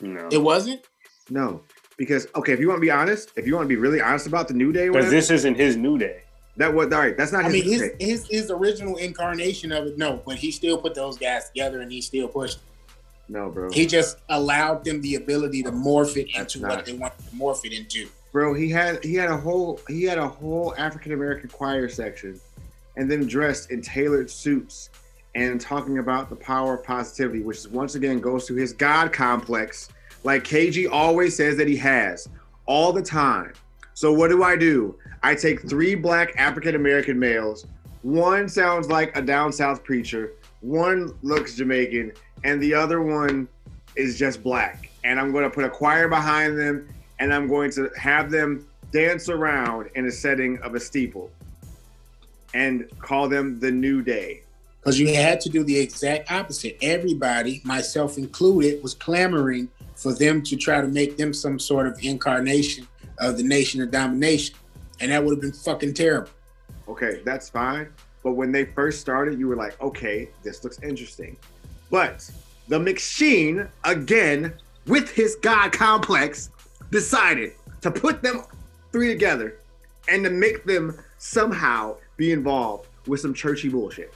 No. It wasn't. no. Because okay, if you want to be honest, if you want to be really honest about the new day, Because this isn't his new day. that was All right, that's not I his. mean, his, his his original incarnation of it, no, but he still put those guys together and he still pushed. No, bro. He just allowed them the ability to morph it That's into not- what they wanted to morph it into. bro he had he had a whole he had a whole african american choir section and then dressed in tailored suits and talking about the power of positivity which once again goes to his god complex. Like kg always says that he has all the time. So what do i do? I take three black african american males. One sounds like a down south preacher. One looks Jamaican, and the other one is just black. And I'm going to put a choir behind them, and I'm going to have them dance around in a setting of a steeple and call them the New Day. Because you had to do the exact opposite. Everybody, myself included, was clamoring for them to try to make them some sort of incarnation of the nation of domination. And that would have been fucking terrible. Okay, that's fine. But when they first started, you were like, okay, this looks interesting. But the machine, again, with his God complex, decided to put them three together and to make them somehow be involved with some churchy bullshit.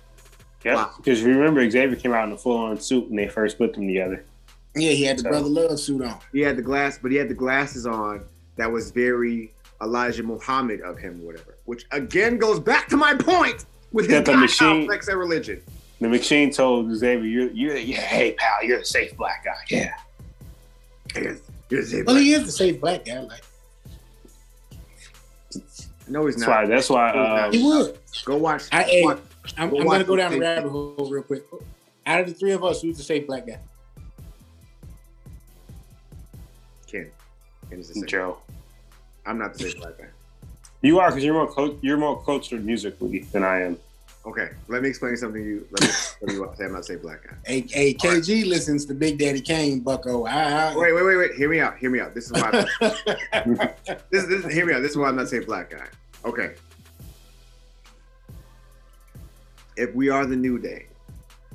Yeah, Wow. because remember Xavier came out in a full-on suit when they first put them together. Yeah, he had the So- brother love suit on. He had the glass, but he had the glasses on that was very Elijah Muhammad of him, whatever. Which again goes back to my point with his That the God machine- complex and religion. The machine told Xavier, "You're, you're, yeah, hey pal, you're the safe black guy. Yeah, Yes, yes, yes. Well, he is the safe black guy. Like No, he's not. that's not. why. That's why. Uh, he would. Go watch. I, hey, watch- I'm, Go I'm watch gonna go down the rabbit hole real quick. Out of the three of us, who's the safe black guy? Ken. Ken is the same. Joe, I'm not the safe black guy. you are because you're more cul- you're more cultured musically than I am. Okay, let me explain something to you. Let me say I'm not same black guy. Hey, hey KG listens to Big Daddy Kane, Bucko. I, Wait, wait, wait, wait. Hear me out. Hear me out. This is why. this, this, hear me out. This is why I'm not same black guy. Okay. If we are the new day,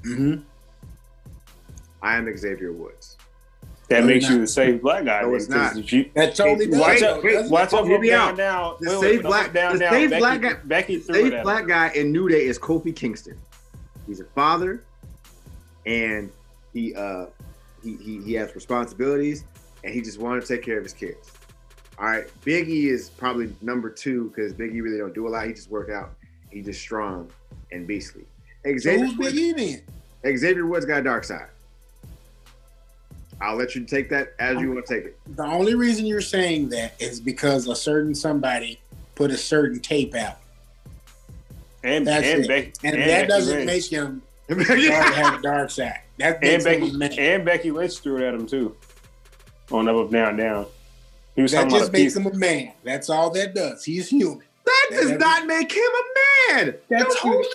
hmm I am Xavier Woods. That No, makes you're you the safe black guy. No, then, it's 'cause not. if you- That totally Hey, does. Watch though, out! Watch out! Hear From me down, out. down. The Wait, wait, safe don't black- look down, the down. safe Becky, black guy- Becky threw Safe it at black him. guy in New Day is Kofi Kingston. He's a father, and he uh he he, he has responsibilities, and he just wanted to take care of his kids. All right, Biggie is probably number two because Biggie really don't do a lot. He just work out. He just strong and beastly. So Xavier who's Big E then? Xavier Woods got a dark side. I'll let you take that as you want to take it. The only reason you're saying that is because a certain somebody put a certain tape out, And That's and it. Becky and, and that Becky doesn't Lynch. make him hard have a dark side. That and Becky man. and Becky Lynch threw it at him too. On up, up, down, down. He was That talking about just makes piece. him a man. That's all that does. He's human. That That does doesn't- not make him a man. That No, totally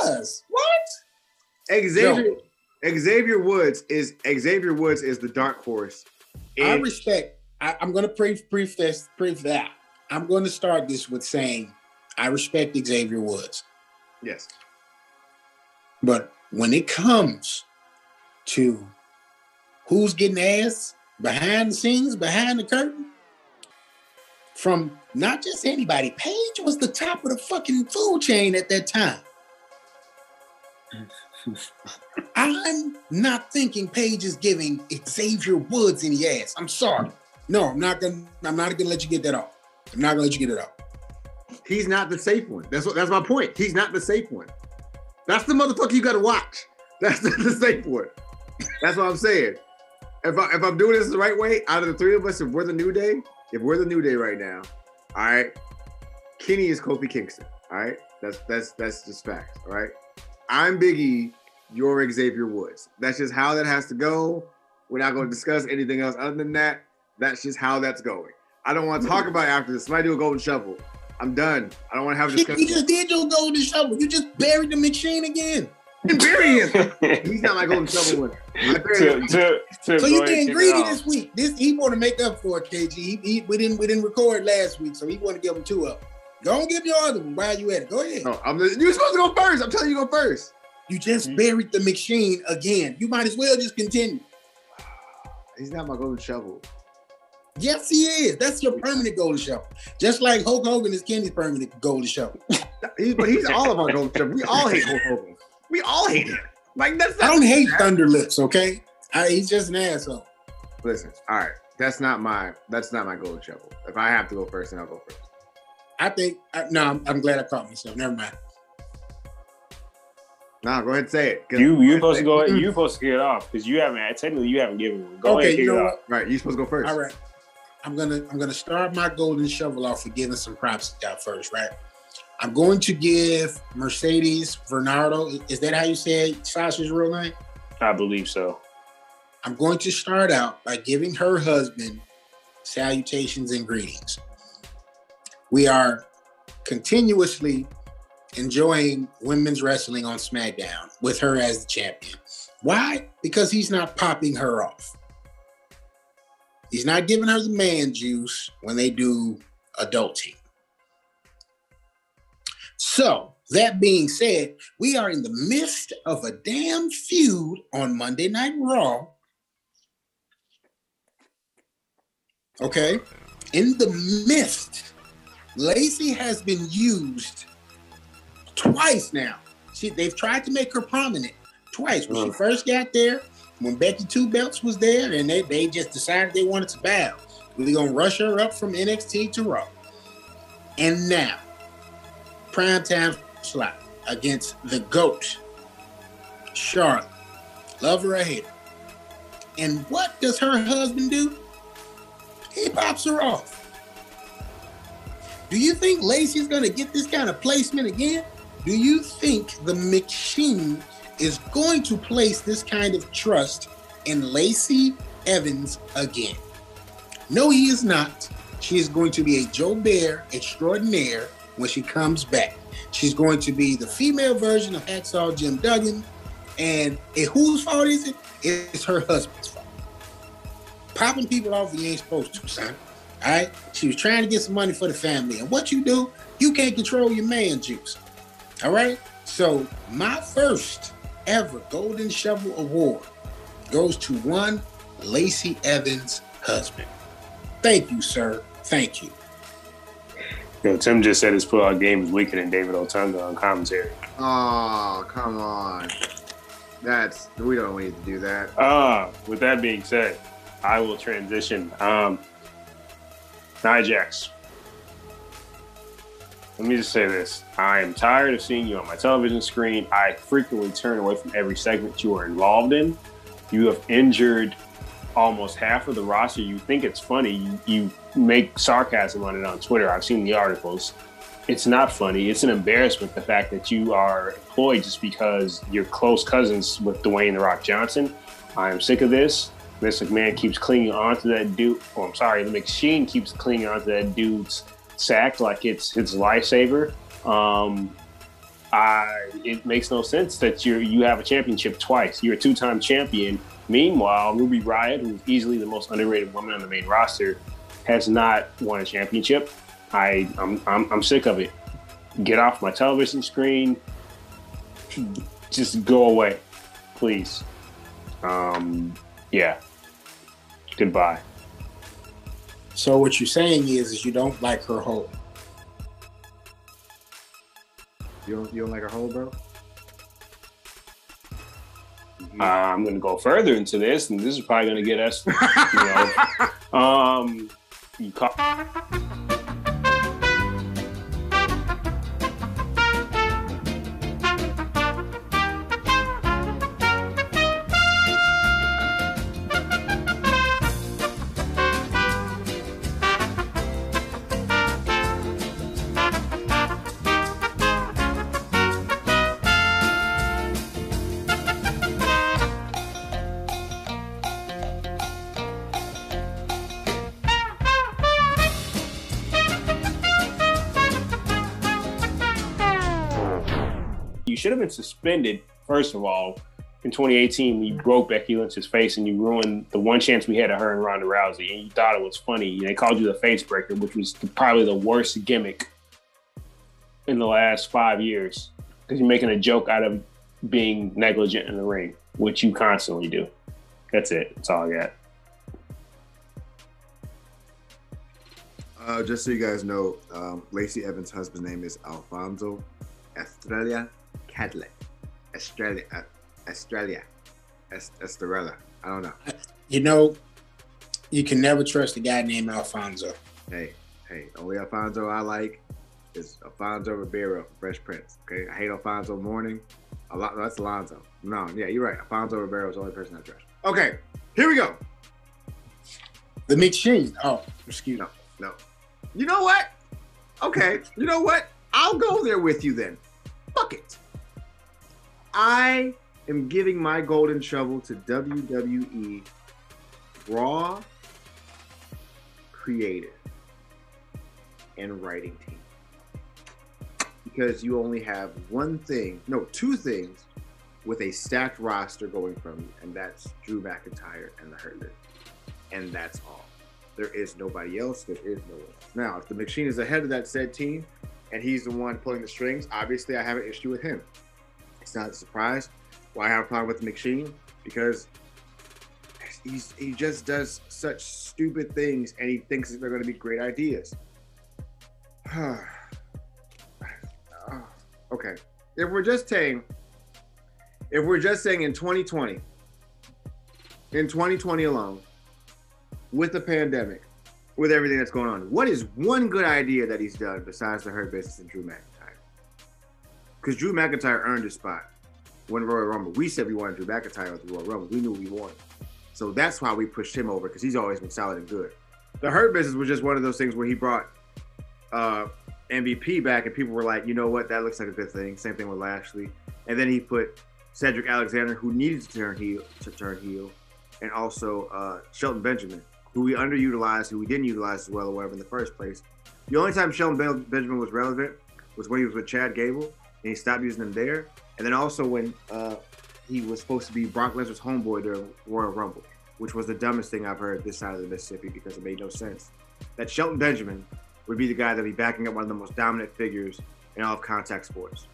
does. What? Xavier Xavier Woods is Xavier Woods is the dark horse. I respect. I, I'm going to brief brief this brief that. I'm going to start this with saying I respect Xavier Woods, yes, but when it comes to who's getting ass behind the scenes, behind the curtain, from not just anybody, Paige was the top of the fucking food chain at that time. I'm not thinking Paige is giving Xavier Woods any ass. I'm sorry. No, I'm not gonna. I'm not gonna let you get that off. I'm not gonna let you get it off. he's not the safe one. That's what that's my point. He's not the safe one. That's the motherfucker you gotta watch. That's not the safe one. That's what I'm saying. If I if I'm doing this the right way, out of the three of us, if we're the new day, if we're the new day right now, all right, Kenny is Kofi Kingston. All right, that's that's that's just facts. All right, I'm Biggie. You're Xavier Woods. That's just how that has to go. We're not going to discuss anything else other than that. That's just how that's going. I don't want to talk about it after this. Somebody do a golden shovel. I'm done. I don't want to have a You just did your golden shovel. You just buried the machine again. And bury him. He's not my golden shovel winner. I buried to, to, to So you ahead and being greedy this week. This he want to make up for it, KG. He, he, we didn't we didn't record last week, so he want to give him two up. Go and give your other one while you at it. Go ahead. No, I'm the, you're supposed to go first. I'm telling you, go first. You just Mhm. buried the machine again. You might as well just continue. He's not my golden shovel. Yes, he is. That's your permanent golden shovel. Just like Hulk Hogan is Kenny's permanent golden shovel. He's, but he's all of our golden shovel. We all hate Hulk Hogan. We all hate him. Like that's I don't hate Thunder Lips, okay? I, he's just an asshole. Listen, all right. That's not my. That's not my golden shovel. If I have to go first, then I'll go first. I think I, no. I'm, I'm glad I caught myself. Never mind. Nah, go ahead and say it. You you supposed to go. Mm-mm. You supposed to get off because you haven't technically you haven't given one. Go ahead okay, and kick you know it what? off. Right, you supposed to go first. All right. I'm gonna I'm gonna start my golden shovel off for giving some props to God first, right? I'm going to give Mercedes Varnado. Is that how you say Sasha's real name? I believe so. I'm going to start out by giving her husband salutations and greetings. We are continuously enjoying women's wrestling on SmackDown with her as the champion. Why? Because he's not popping her off. He's not giving her the man juice when they do adulting. So, that being said, we are in the midst of a damn feud on Monday Night Raw. Okay. In the midst, Lacey has been used twice now. She, they've tried to make her prominent twice. When she mm. first got there, when Becky Two Belts was there, and they, they just decided they wanted to bow. We're gonna rush her up from NXT to Raw. And now, prime time slot against the GOAT, Charlotte. Love her or hate her. And what does her husband do? He pops her off. Do you think Lacey's gonna get this kind of placement again? Do you think the machine is going to place this kind of trust in Lacey Evans again? No, he is not. She is going to be a Joe Bear extraordinaire when she comes back. She's going to be the female version of Hacksaw Jim Duggan. And whose fault is it? It's her husband's fault. Popping people off you ain't supposed to, son. All right? She was trying to get some money for the family. And what you do, you can't control your man juice. All right? So, my first ever Golden Shovel Award goes to one Lacey Evans' husband. Thank you, sir. Thank you. Yo, Tim just said his pull-out game is weaker than David Otunga on commentary. Oh, come on. That's we don't need to do that. Uh, with that being said, I will transition. Um, Nia Jax. Let me just say this. I am tired of seeing you on my television screen. I frequently turn away from every segment you are involved in. You have injured almost half of the roster. You think it's funny. You, you make sarcasm on it on Twitter. I've seen the articles. It's not funny. It's an embarrassment the fact that you are employed just because you're close cousins with Dwayne The Rock Johnson. I am sick of this. Vince McMahon keeps clinging onto that dude. Oh, I'm sorry, the machine keeps clinging onto that dude's sack like it's his lifesaver. Um, I, it makes no sense that you you have a championship twice. You're a two-time champion. Meanwhile, Ruby Riott, who's easily the most underrated woman on the main roster, has not won a championship. I I'm, I'm, I'm sick of it. Get off my television screen. Just go away, please. Um, yeah. Goodbye. So what you're saying is, is you don't like her whole. You don't you don't like her whole, bro? Uh, I'm going to go further into this, and this is probably going to get us, you know. um, you call- should have been suspended, first of all, in 2018 when you broke Becky Lynch's face and you ruined the one chance we had of her and Ronda Rousey, and you thought it was funny. They called you the face breaker, which was probably the worst gimmick in the last five years because you're making a joke out of being negligent in the ring, which you constantly do. That's it. That's all I got. Uh, just so you guys know, um, Lacey Evans' husband's name is Alfonso Estrella Cadlet. Australia, Uh, Estrella. Estrella. I don't know. You know, you can never trust a guy named Alfonso. Hey, hey, only Alfonso I like is Alfonso Ribeiro, Fresh Prince. Okay, I hate Alfonso Mourning. A lot. That's Alonzo. No, yeah, you're right. Alfonso Ribeiro is the only person I trust. Okay, here we go. The machine. Oh, excuse me. No, no. You know what? Okay, you know what? I'll go there with you then. Fuck it. I am giving my golden shovel to WWE Raw creative and writing team. Because you only have one thing, no, two things with a stacked roster going from you, and that's Drew McIntyre and the Hurt. And that's all. There is nobody else. There is no one else. Now, if the machine is ahead of that said team and he's the one pulling the strings, obviously I have an issue with him. It's not a surprise why I have a problem with machine because he's he just does such stupid things and he thinks they're going to be great ideas. okay, if we're just saying, if we're just saying in 2020, in 2020 alone, with the pandemic, with everything that's going on, what is one good idea that he's done besides the Hurt Business and Drew McIntyre? Because Drew McIntyre earned his spot when Royal Rumble. We said we wanted Drew McIntyre at the Royal Rumble. We knew we wanted. So that's why we pushed him over because he's always been solid and good. The Hurt Business was just one of those things where he brought uh, MVP back and people were like, you know what, that looks like a good thing. Same thing with Lashley. And then he put Cedric Alexander, who needed to turn heel, to turn heel, and also uh, Shelton Benjamin, who we underutilized, who we didn't utilize as well or whatever in the first place. The only time Shelton Benjamin was relevant was when he was with Chad Gable, and he stopped using them there. And then also when uh, he was supposed to be Brock Lesnar's homeboy during Royal Rumble, which was the dumbest thing I've heard this side of the Mississippi because it made no sense. That Shelton Benjamin would be the guy that would be backing up one of the most dominant figures in all of contact sports.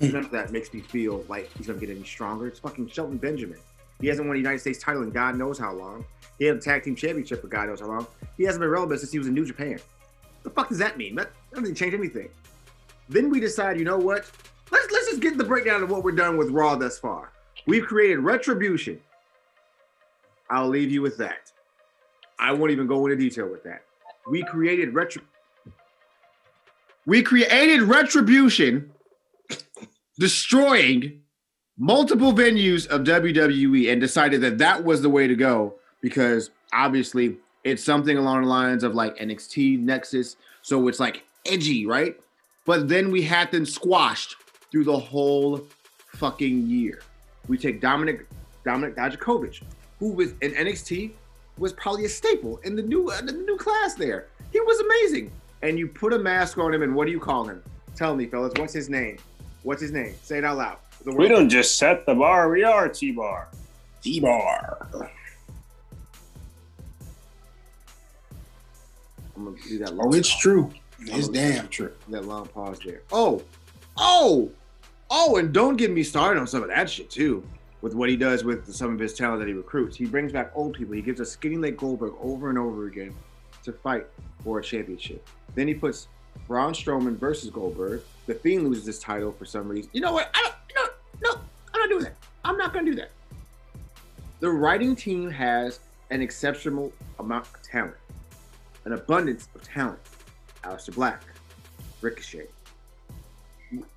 None of that makes me feel like he's gonna get any stronger. It's fucking Shelton Benjamin. He hasn't won a United States title in God knows how long. He had a tag team championship for God knows how long. He hasn't been relevant since he was in New Japan. The fuck does that mean? That doesn't change anything. Then we decide, you know what? Let's let's just get the breakdown of what we're done with Raw thus far. We've created retribution. I'll leave you with that. I won't even go into detail with that. We created retro. We created retribution, destroying multiple venues of WWE, and decided that that was the way to go because obviously it's something along the lines of like NXT Nexus, so it's like edgy, right? But then we had them squashed through the whole fucking year. We take Dominik Dominik Dijakovic, who was in NXT was probably a staple in the new uh, the new class there. He was amazing. And you put a mask on him, and what do you call him? Tell me, fellas, what's his name? What's his name? Say it out loud. We don't just set the bar; we are T bar. T bar. I'm gonna do that. oh, it's true. It's damn true. That long pause there. Oh, oh, oh, and don't get me started on some of that shit too. With what he does with some of his talent that he recruits, he brings back old people. He gives us Skinny Leg Goldberg over and over again to fight for a championship. Then he puts Braun Strowman versus Goldberg. The Fiend loses his title for some reason. You know what? I don't. No, no, I'm not doing that. I'm not going to do that. The writing team has an exceptional amount of talent, an abundance of talent. Aleister Black, Ricochet,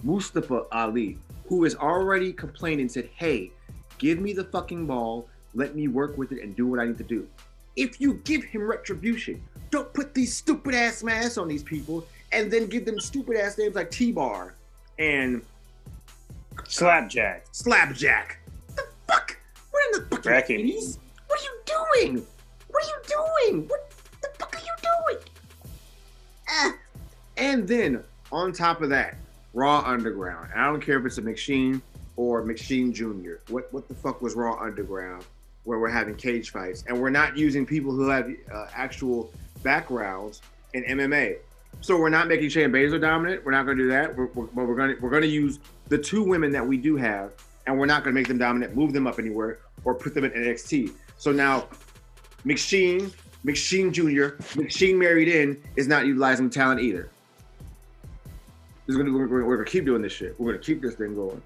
Mustafa Ali, who is already complaining, said, hey, give me the fucking ball, let me work with it and do what I need to do. If you give him retribution, don't put these stupid ass masks on these people and then give them stupid ass names like T Bar and Slapjack. Slapjack. What the fuck? We're in the fucking 80s. What are you doing? What are you doing? What Ah. And then on top of that, Raw Underground. And I don't care if it's a machine or McShane Jr. What what the fuck was Raw Underground? Where we're having cage fights and we're not using people who have uh, actual backgrounds in MMA. So we're not making Shayna Baszler dominant. We're not going to do that. We're, we're, but we're going to we're going to use the two women that we do have, and we're not going to make them dominant, move them up anywhere, or put them in NXT. So now, McShane, McShane Jr., McShane married in is not utilizing talent either. Is gonna, we're, we're, we're gonna keep doing this shit. We're gonna keep this thing going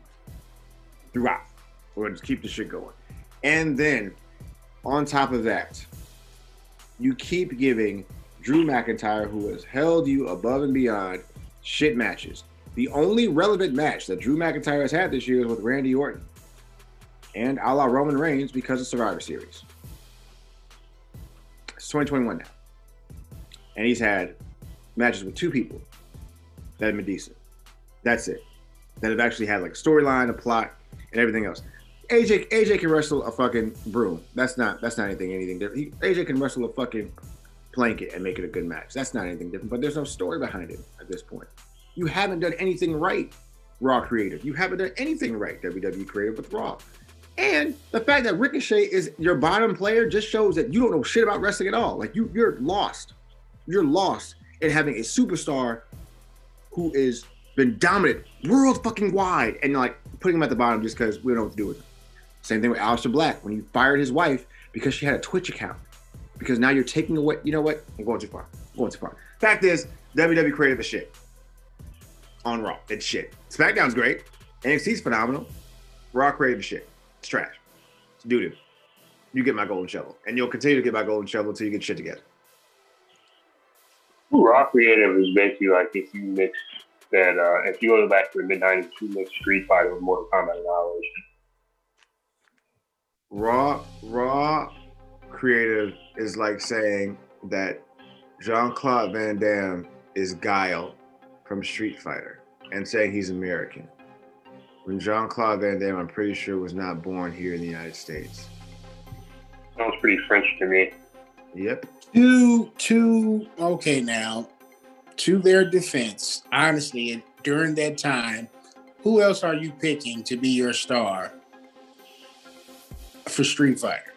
throughout. We're gonna keep this shit going. And then, on top of that, you keep giving Drew McIntyre, who has held you above and beyond, shit matches. The only relevant match that Drew McIntyre has had this year is with Randy Orton and a la Roman Reigns because of Survivor Series. It's 2021 now. And he's had matches with two people that have been decent. That's it. That have actually had like a storyline, a plot, and everything else. AJ AJ can wrestle a fucking broom. That's not that's not anything anything different. He, AJ can wrestle a fucking blanket and make it a good match. That's not anything different. But there's no story behind it at this point. You haven't done anything right, Raw creative. You haven't done anything right, WWE creative with Raw. And the fact that Ricochet is your bottom player just shows that you don't know shit about wrestling at all. Like you, you're lost. You're lost in having a superstar who is been dominant world fucking wide and like putting him at the bottom just because we don't know what to do with him. Same thing with Aleister Black when he fired his wife because she had a Twitch account. Because now you're taking away, you know what? I'm going too far. I'm going too far. Fact is, WWE creative is shit. On Raw, it's shit. SmackDown's great. NXT's phenomenal. Raw creative is shit. It's trash. It's doo doo. You get my golden shovel, and you'll continue to get my golden shovel until you get shit together. Raw creative is basically like if you mix that. Uh, if you go back to the mid '90s, you mix Street Fighter with Mortal Kombat Annihilation. Raw, raw creative is like saying that Jean Claude Van Damme is Guile from Street Fighter and saying he's American. When Jean Claude Van Damme, I'm pretty sure, was not born here in the United States. Sounds pretty French to me. Yep. To to okay now, to their defense, honestly, during that time, who else are you picking to be your star for Street Fighter?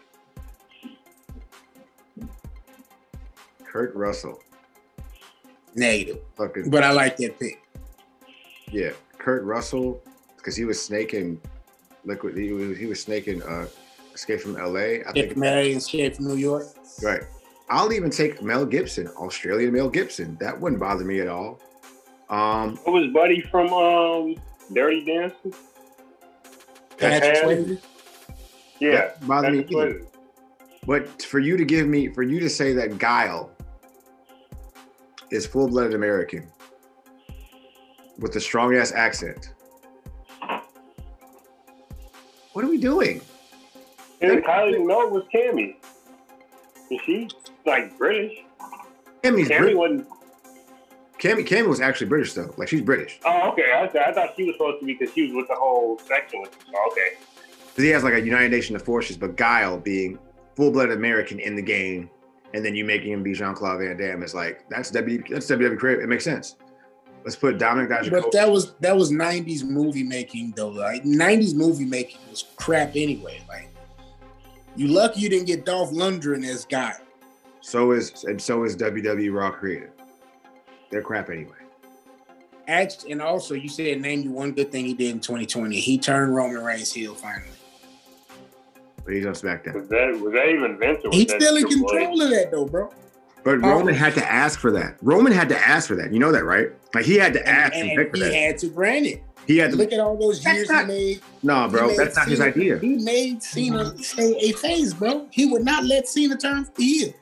Kurt Russell. Negative, Fucking but I like that pick. yeah. Kurt Russell, because he was snaking liquid. He was, he was snaking uh, Escape from L.A. I If think Mary Escape from New York, Right. I'll even take Mel Gibson, Australian Mel Gibson. That wouldn't bother me at all. Um, What was Buddy from um, Dirty Dancing? Patrick Yeah. Swayze. Yeah, that bother me that's either. But for you to give me, for you to say that Guile is full-blooded American with a strong ass accent, what are we doing? And Kylie Minogue was Cammy. And she like British. Cammy's Cammy British. wasn't. Cammy, Cammy was actually British though. Like she's British. Oh, okay. I, thought- I thought she was supposed to be because she was with the whole section with. Oh, okay. 'Cause he has like a United Nation of Forces, but Guile being full-blooded American in the game, and then you making him be Jean-Claude Van Damme is like that's W. That's WWE creative. It makes sense. Let's put Dominik But Dijakovic. that was that was '90s movie making though. Like '90s movie making was crap anyway. Like you lucky you didn't get Dolph Lundgren as Guile. So is and so is WWE Raw creative. They're crap anyway. Act, and also you said name you one good thing he did in 2020. He turned Roman Reigns heel finally. But he's on SmackDown. Was that was that even Vince or was He's that still in control of that though, bro. But Oh. Roman had to ask for that. Roman had to ask for that. You know that, right? Like he had to ask and, and beg for he that. had to grant it. he had to. Look at all those years not- he made. No, bro, made that's not his idea. He made Cena stay a phase, bro. He would not let Cena turn heel.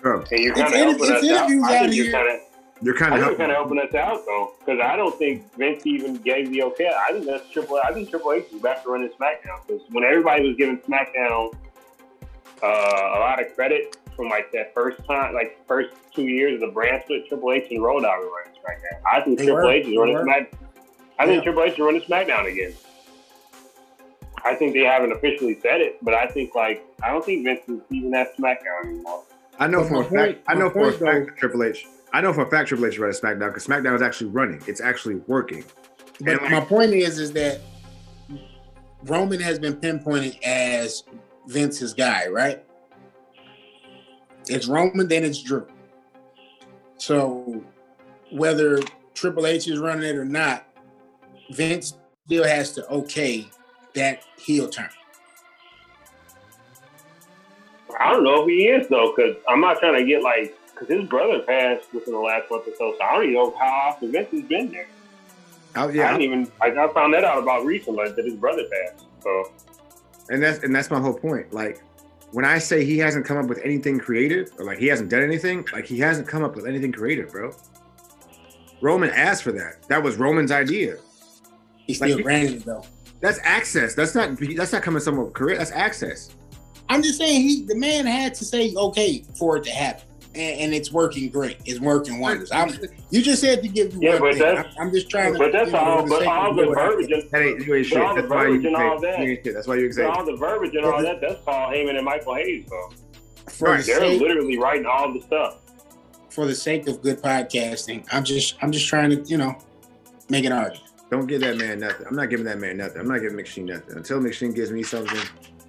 Bro, And you're kind of helping us out. I out think you're here. kind of. you're kind of helping. helping us out though, because I don't think Vince even gave the okay. I think that's Triple. I think Triple H is back to running SmackDown because when everybody was giving SmackDown uh, a lot of credit from like that first time, like first two years of the brand split, Triple H and Road Dogg were running SmackDown. I think They Triple were. H is running were. Smack. I think Yeah. Triple H is running SmackDown again. I think they haven't officially said it, but I think like I don't think Vince is even at SmackDown anymore. I know But for a fact. I know my for a fact Triple H. I know for a fact Triple H is running SmackDown because SmackDown is actually running. It's actually working. But And my point is, is that Roman has been pinpointed as Vince's guy, right? It's Roman, then it's Drew. So whether Triple H is running it or not, Vince still has to okay that heel turn. I don't know if he is though, because I'm not trying to get like because his brother passed within the last month or so, so I don't even know how often Vince has been there. Oh, I, I yeah, didn't even I, I found that out about recently that his brother passed. So and that's and that's my whole point. Like when I say he hasn't come up with anything creative, or like he hasn't done anything, like he hasn't come up with anything creative, bro. Roman asked for that. That was Roman's idea. He's still Like- granted it though. That's access. That's not. That's not coming somewhere with career. That's access. I'm just saying he the man had to say okay for it to happen. And, and it's working great. It's working wonders. I'm, you just said to give you Yeah, one but thing. that's- I'm, I'm just trying to. But that's you know, all. But all the verbiage, and- That ain't you ain't shit. That's why you verbiage and all that. Shit. That's why you but all the verbiage and all that. That's Paul Heyman and Michael Hayes, bro. for the Right, They're sake literally writing all the stuff. for the sake of good podcasting. I'm just I'm just trying to you know make an argument. Don't give that man nothing. I'm not giving that man nothing. I'm not giving McSheen nothing until McSheen gives me something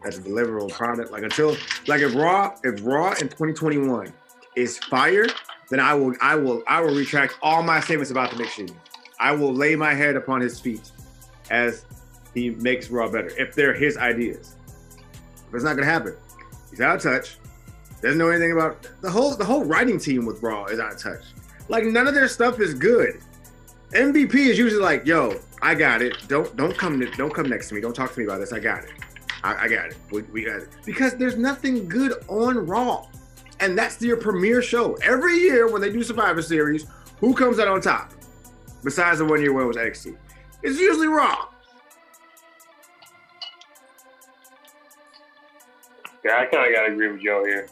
that's a deliverable product. Like until like if Raw if Raw in 2021 is fire, then I will I will I will retract all my statements about the McSheen. I will lay my head upon his feet as he makes Raw better if they're his ideas. But it's not gonna happen. He's out of touch. Doesn't know anything about the whole the whole writing team with Raw is out of touch. Like none of their stuff is good. MVP is usually like, "Yo, I got it. Don't don't come to, don't come next to me. Don't talk to me about this. I got it. I, I got it. We, we got it." Because there's nothing good on Raw, and that's your premiere show every year when they do Survivor Series. Who comes out on top? Besides the one year when it was NXT, it's usually Raw. Yeah, I kind of gotta agree with Joe here.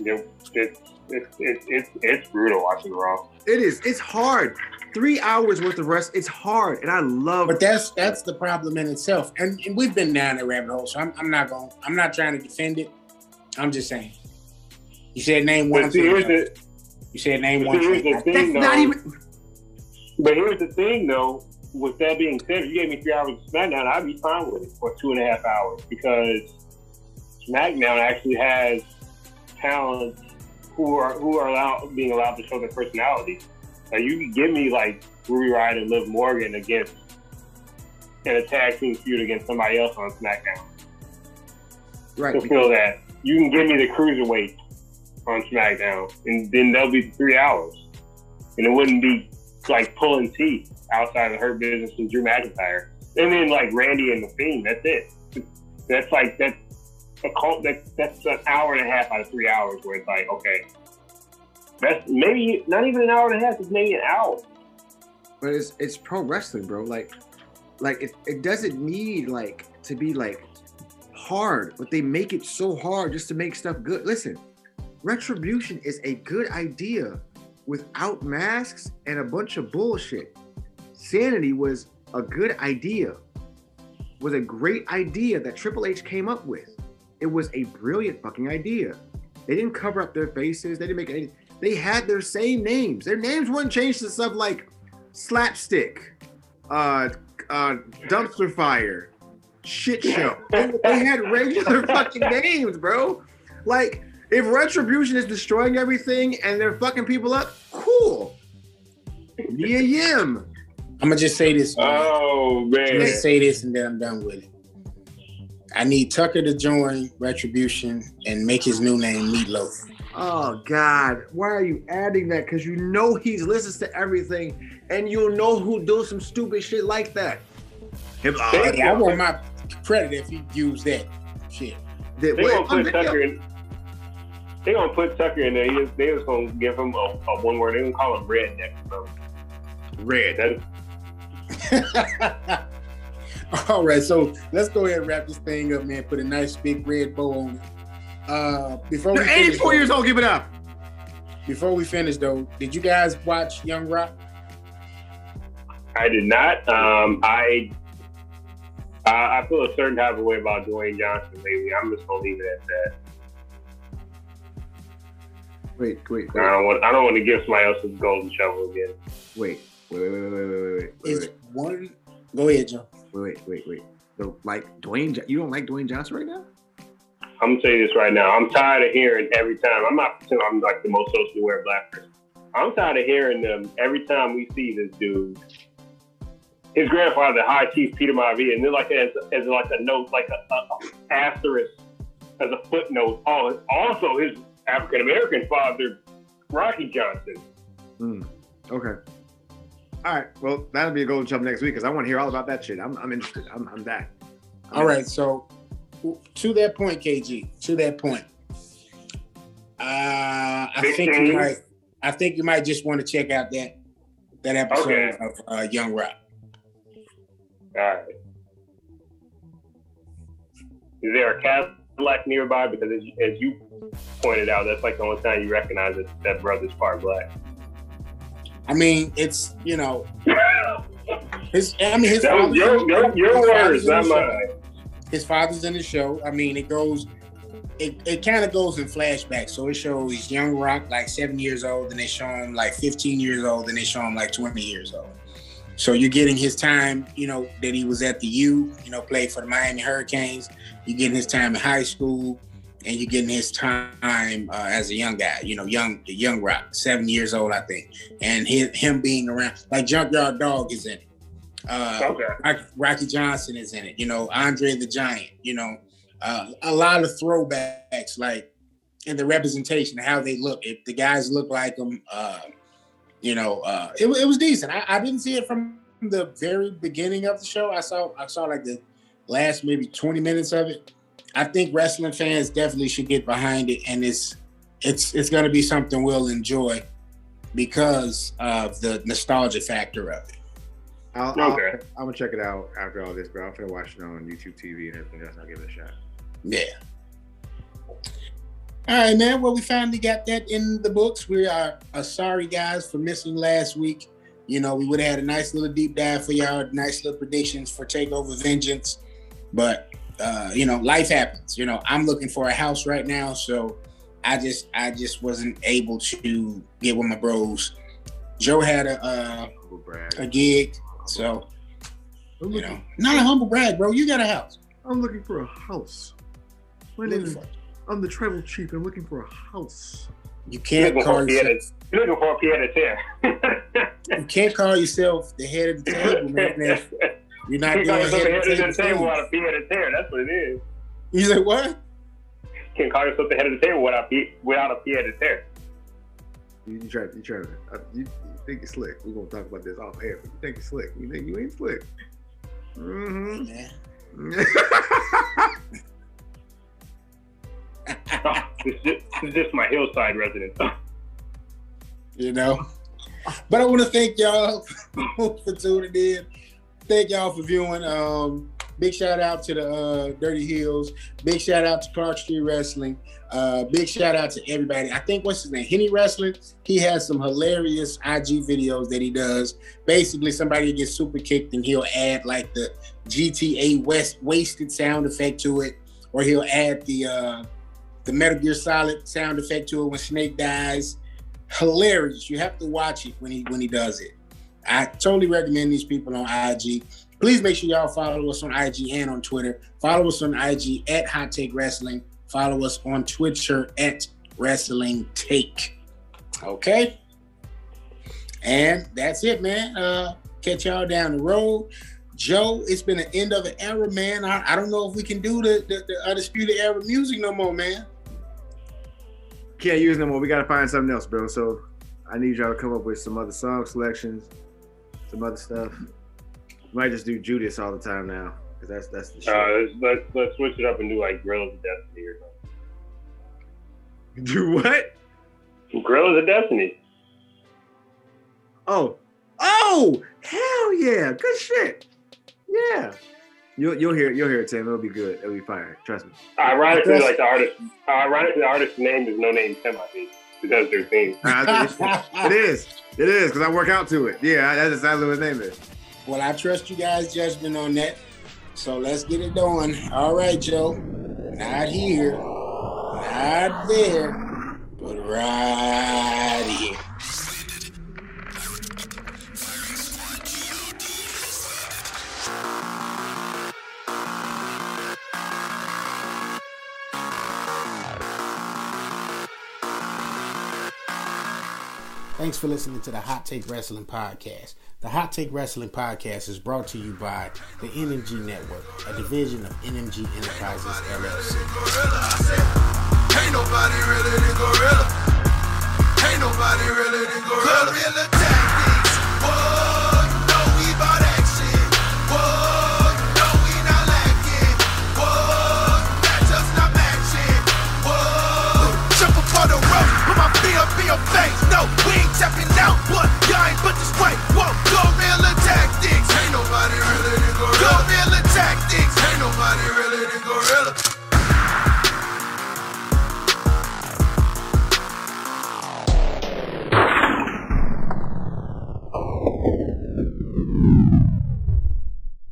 It, it, it, it, it, it's brutal watching Raw. It is. It's hard. Three hours worth of rest. It's hard, and I love. But that's that's the problem in itself. And, and we've been down that rabbit hole, so I'm, I'm not going. I'm not trying to defend it. I'm just saying. You said name one But see, here's the, You said name one here's the thing, that's though. not even. But here's the thing, though. With that being said, if you gave me three hours of SmackDown, I'd be fine with it for two and a half hours because SmackDown actually has talent who are who are allowed being allowed to show their personality. Like you can give me like Ruby Riott and Liv Morgan against in a tag team feud against somebody else on SmackDown. Right. Fulfill that. You can give me the cruiserweight on SmackDown, and then that'll be three hours, and it wouldn't be like pulling teeth outside of Hurt Business and Drew McIntyre, and then like Randy and the Fiend. That's it. That's like that's a cult. That, that's an hour and a half out of three hours where it's like okay, that's maybe not even an hour and a half. It's maybe an hour. but it's it's pro wrestling, bro. Like, like it, it doesn't need like to be like hard, but they make it so hard just to make stuff good. Listen, retribution is a good idea without masks and a bunch of bullshit. Sanity was a good idea, was a great idea that Triple H came up with. It was a brilliant fucking idea. They didn't cover up their faces. They didn't make any. They had their same names. Their names weren't changed to stuff like slapstick, uh, uh, dumpster fire, shit show. They, they had regular fucking names, bro. Like, if retribution is destroying everything and they're fucking people up, cool. Mia Yim. I'm gonna just say this. Oh, man. Oh I'm man, gonna say this and then I'm done with it. I need Tucker to join Retribution and make his new name Meatloaf. Oh God, why are you adding that? Because you know he listens to everything, and you'll know who do some stupid shit like that. Him, Hey, I want my credit if he used that shit. that- they well, gonna put Tucker in. They gonna put Tucker in there. He just, they just gonna give him a, a one word. They gonna call him Redneck. or something. Red. That, All right, so let's go ahead and wrap this thing up, man. Put a nice big red bow on it. Uh, before we You're finish, 84 years old. Give it up. before we finish though, did you guys watch Young Rock? I did not. Um, I I I feel a certain type of way about Dwayne Johnson lately. I'm just gonna leave it at that. Wait, wait, wait. I don't want. I don't want to give somebody else's golden shovel again. Wait, wait, wait, wait, wait, wait, wait. Is wait. one? Go ahead, John. Wait, wait, wait, wait. So, like Dwayne, you don't like Dwayne Johnson right now? I'm gonna tell you this right now. I'm tired of hearing every time. I'm not. I'm like the most socially aware black person. I'm tired of hearing them every time we see this dude. His grandfather, the High Chief Peter Maivia, and then like as, as like a note, like a, a asterisk as a footnote. Oh, also his African American father, Rocky Johnson. Hmm. Okay. All right. Well, that'll be a golden jump next week because I want to hear all about that shit. I'm, I'm interested. I'm, I'm that. All right, so to that point, KG, to that point, uh, I Big think you might, I think you might just want to check out that that episode Okay. of uh, Young Rock. All right. Is there a cast black nearby? Because as, as you pointed out, that's like the only time you recognize that that brother's part black. I mean, it's you know, his. I mean, his. That was your, in- your, words, not show. mine. His father's in the show. I mean, it goes. It, it kind of goes in flashbacks. So it shows young Rock like seven years old, and they show him like 15 years old, and they show him like 20 years old. So you're getting his time, you know, that he was at the U, you know, played for the Miami Hurricanes. You're getting his time in high school, and you're getting his time uh, as a young guy, you know, young young Rock, seven years old, I think, and his, him being around like Junkyard Dog is in it. Uh, Okay. Rocky, Rocky Johnson is in it. You know, Andre the Giant. You know, uh, a lot of throwbacks, like in the representation, how they look. If the guys look like them, uh, you know, uh, it, it was decent. I, I didn't see it from the very beginning of the show. I saw I saw like the last maybe twenty minutes of it. I think wrestling fans definitely should get behind it, and it's it's it's going to be something we'll enjoy because of the nostalgia factor of it. I'll, I'll, Okay. I'm gonna check it out after all this, bro. I'm gonna watch it on YouTube TV and everything else. I'll give it a shot. Yeah. All right, man. Well, we finally got that in the books. We are uh, sorry, guys, for missing last week. You know, we would have had a nice little deep dive for y'all, nice little predictions for Takeover Vengeance. But, uh, you know, life happens. You know, I'm looking for a house right now. So I just, I just wasn't able to get with my bros. Joe had a, uh, a gig. So, you know, not a humble brag, bro. You got a house. I'm looking for a house. My name is, I'm the tribal chief. I'm looking for a house. You can't looking call yourself. You're looking for Pierre Terre. you can't call yourself the head of the table, man. If you're not You doing got yourself head the head of the table table. without Pierre Terre. That's what it is. You say what? You can call yourself the head of the table without P- without a Pierre Terre. You, you try, you try to, uh, you, you think you're slick. We're gonna talk about this off air. But you think you're slick. You think you ain't slick. Mm-hmm. Man. this, is this is just my hillside residence. You know. But I want to thank y'all for tuning in. Thank y'all for viewing. Um, big shout out to the uh, Dirty Hills. Big shout out to Clark Street Wrestling. Uh, big shout out to everybody. I think what's his name? Henny Wrestling. He has some hilarious IG videos that he does. Basically, somebody gets super kicked and he'll add like the GTA West wasted sound effect to it, or he'll add the uh, the Metal Gear Solid sound effect to it when Snake dies. Hilarious. You have to watch it when he when he does it. I totally recommend these people on IG. Please make sure y'all follow us on IG and on Twitter. Follow us on IG at Hot Take Wrestling. Follow us on Twitter at Wrestling Take. Okay. And that's it, man. Uh, catch y'all down the road. Joe, it's been an end of an era, man. I, I don't know if we can do the, the, the undisputed era music no more, man. Can't use no more. We gotta find something else, bro. So I need y'all to come up with some other song selections, some other stuff. Might just do Judas all the time now, because that's that's the shit. Uh, let's, let's switch it up and do like Grills of Destiny or do what? something. Grills of Destiny. Oh, oh, hell yeah, good shit. Yeah, you'll you'll hear it, you'll hear it, Tim. It'll be good. It'll be fire. Trust me. Ironically, That's- like the artist, ironically, the artist's name is No Name Tim. I think because their theme. It is. It is because I work out to it. Yeah, that's exactly what his name is. Well, I trust you guys' judgment on that. So let's get it done. All right, Joe. Not here, not there, but right here. Thanks for listening to the Hot Take Wrestling Podcast. The Hot Take Wrestling Podcast is brought to you by the NMG Network, a division of NMG Enterprises LLC. Ain't nobody really than Gorilla. Ain't nobody really than Gorilla. your face. No, we ain't tapping out. What? Y'all ain't but this way. Whoa, gorilla tactics. Ain't nobody really than gorilla. Gorilla tactics. Ain't nobody really than gorilla.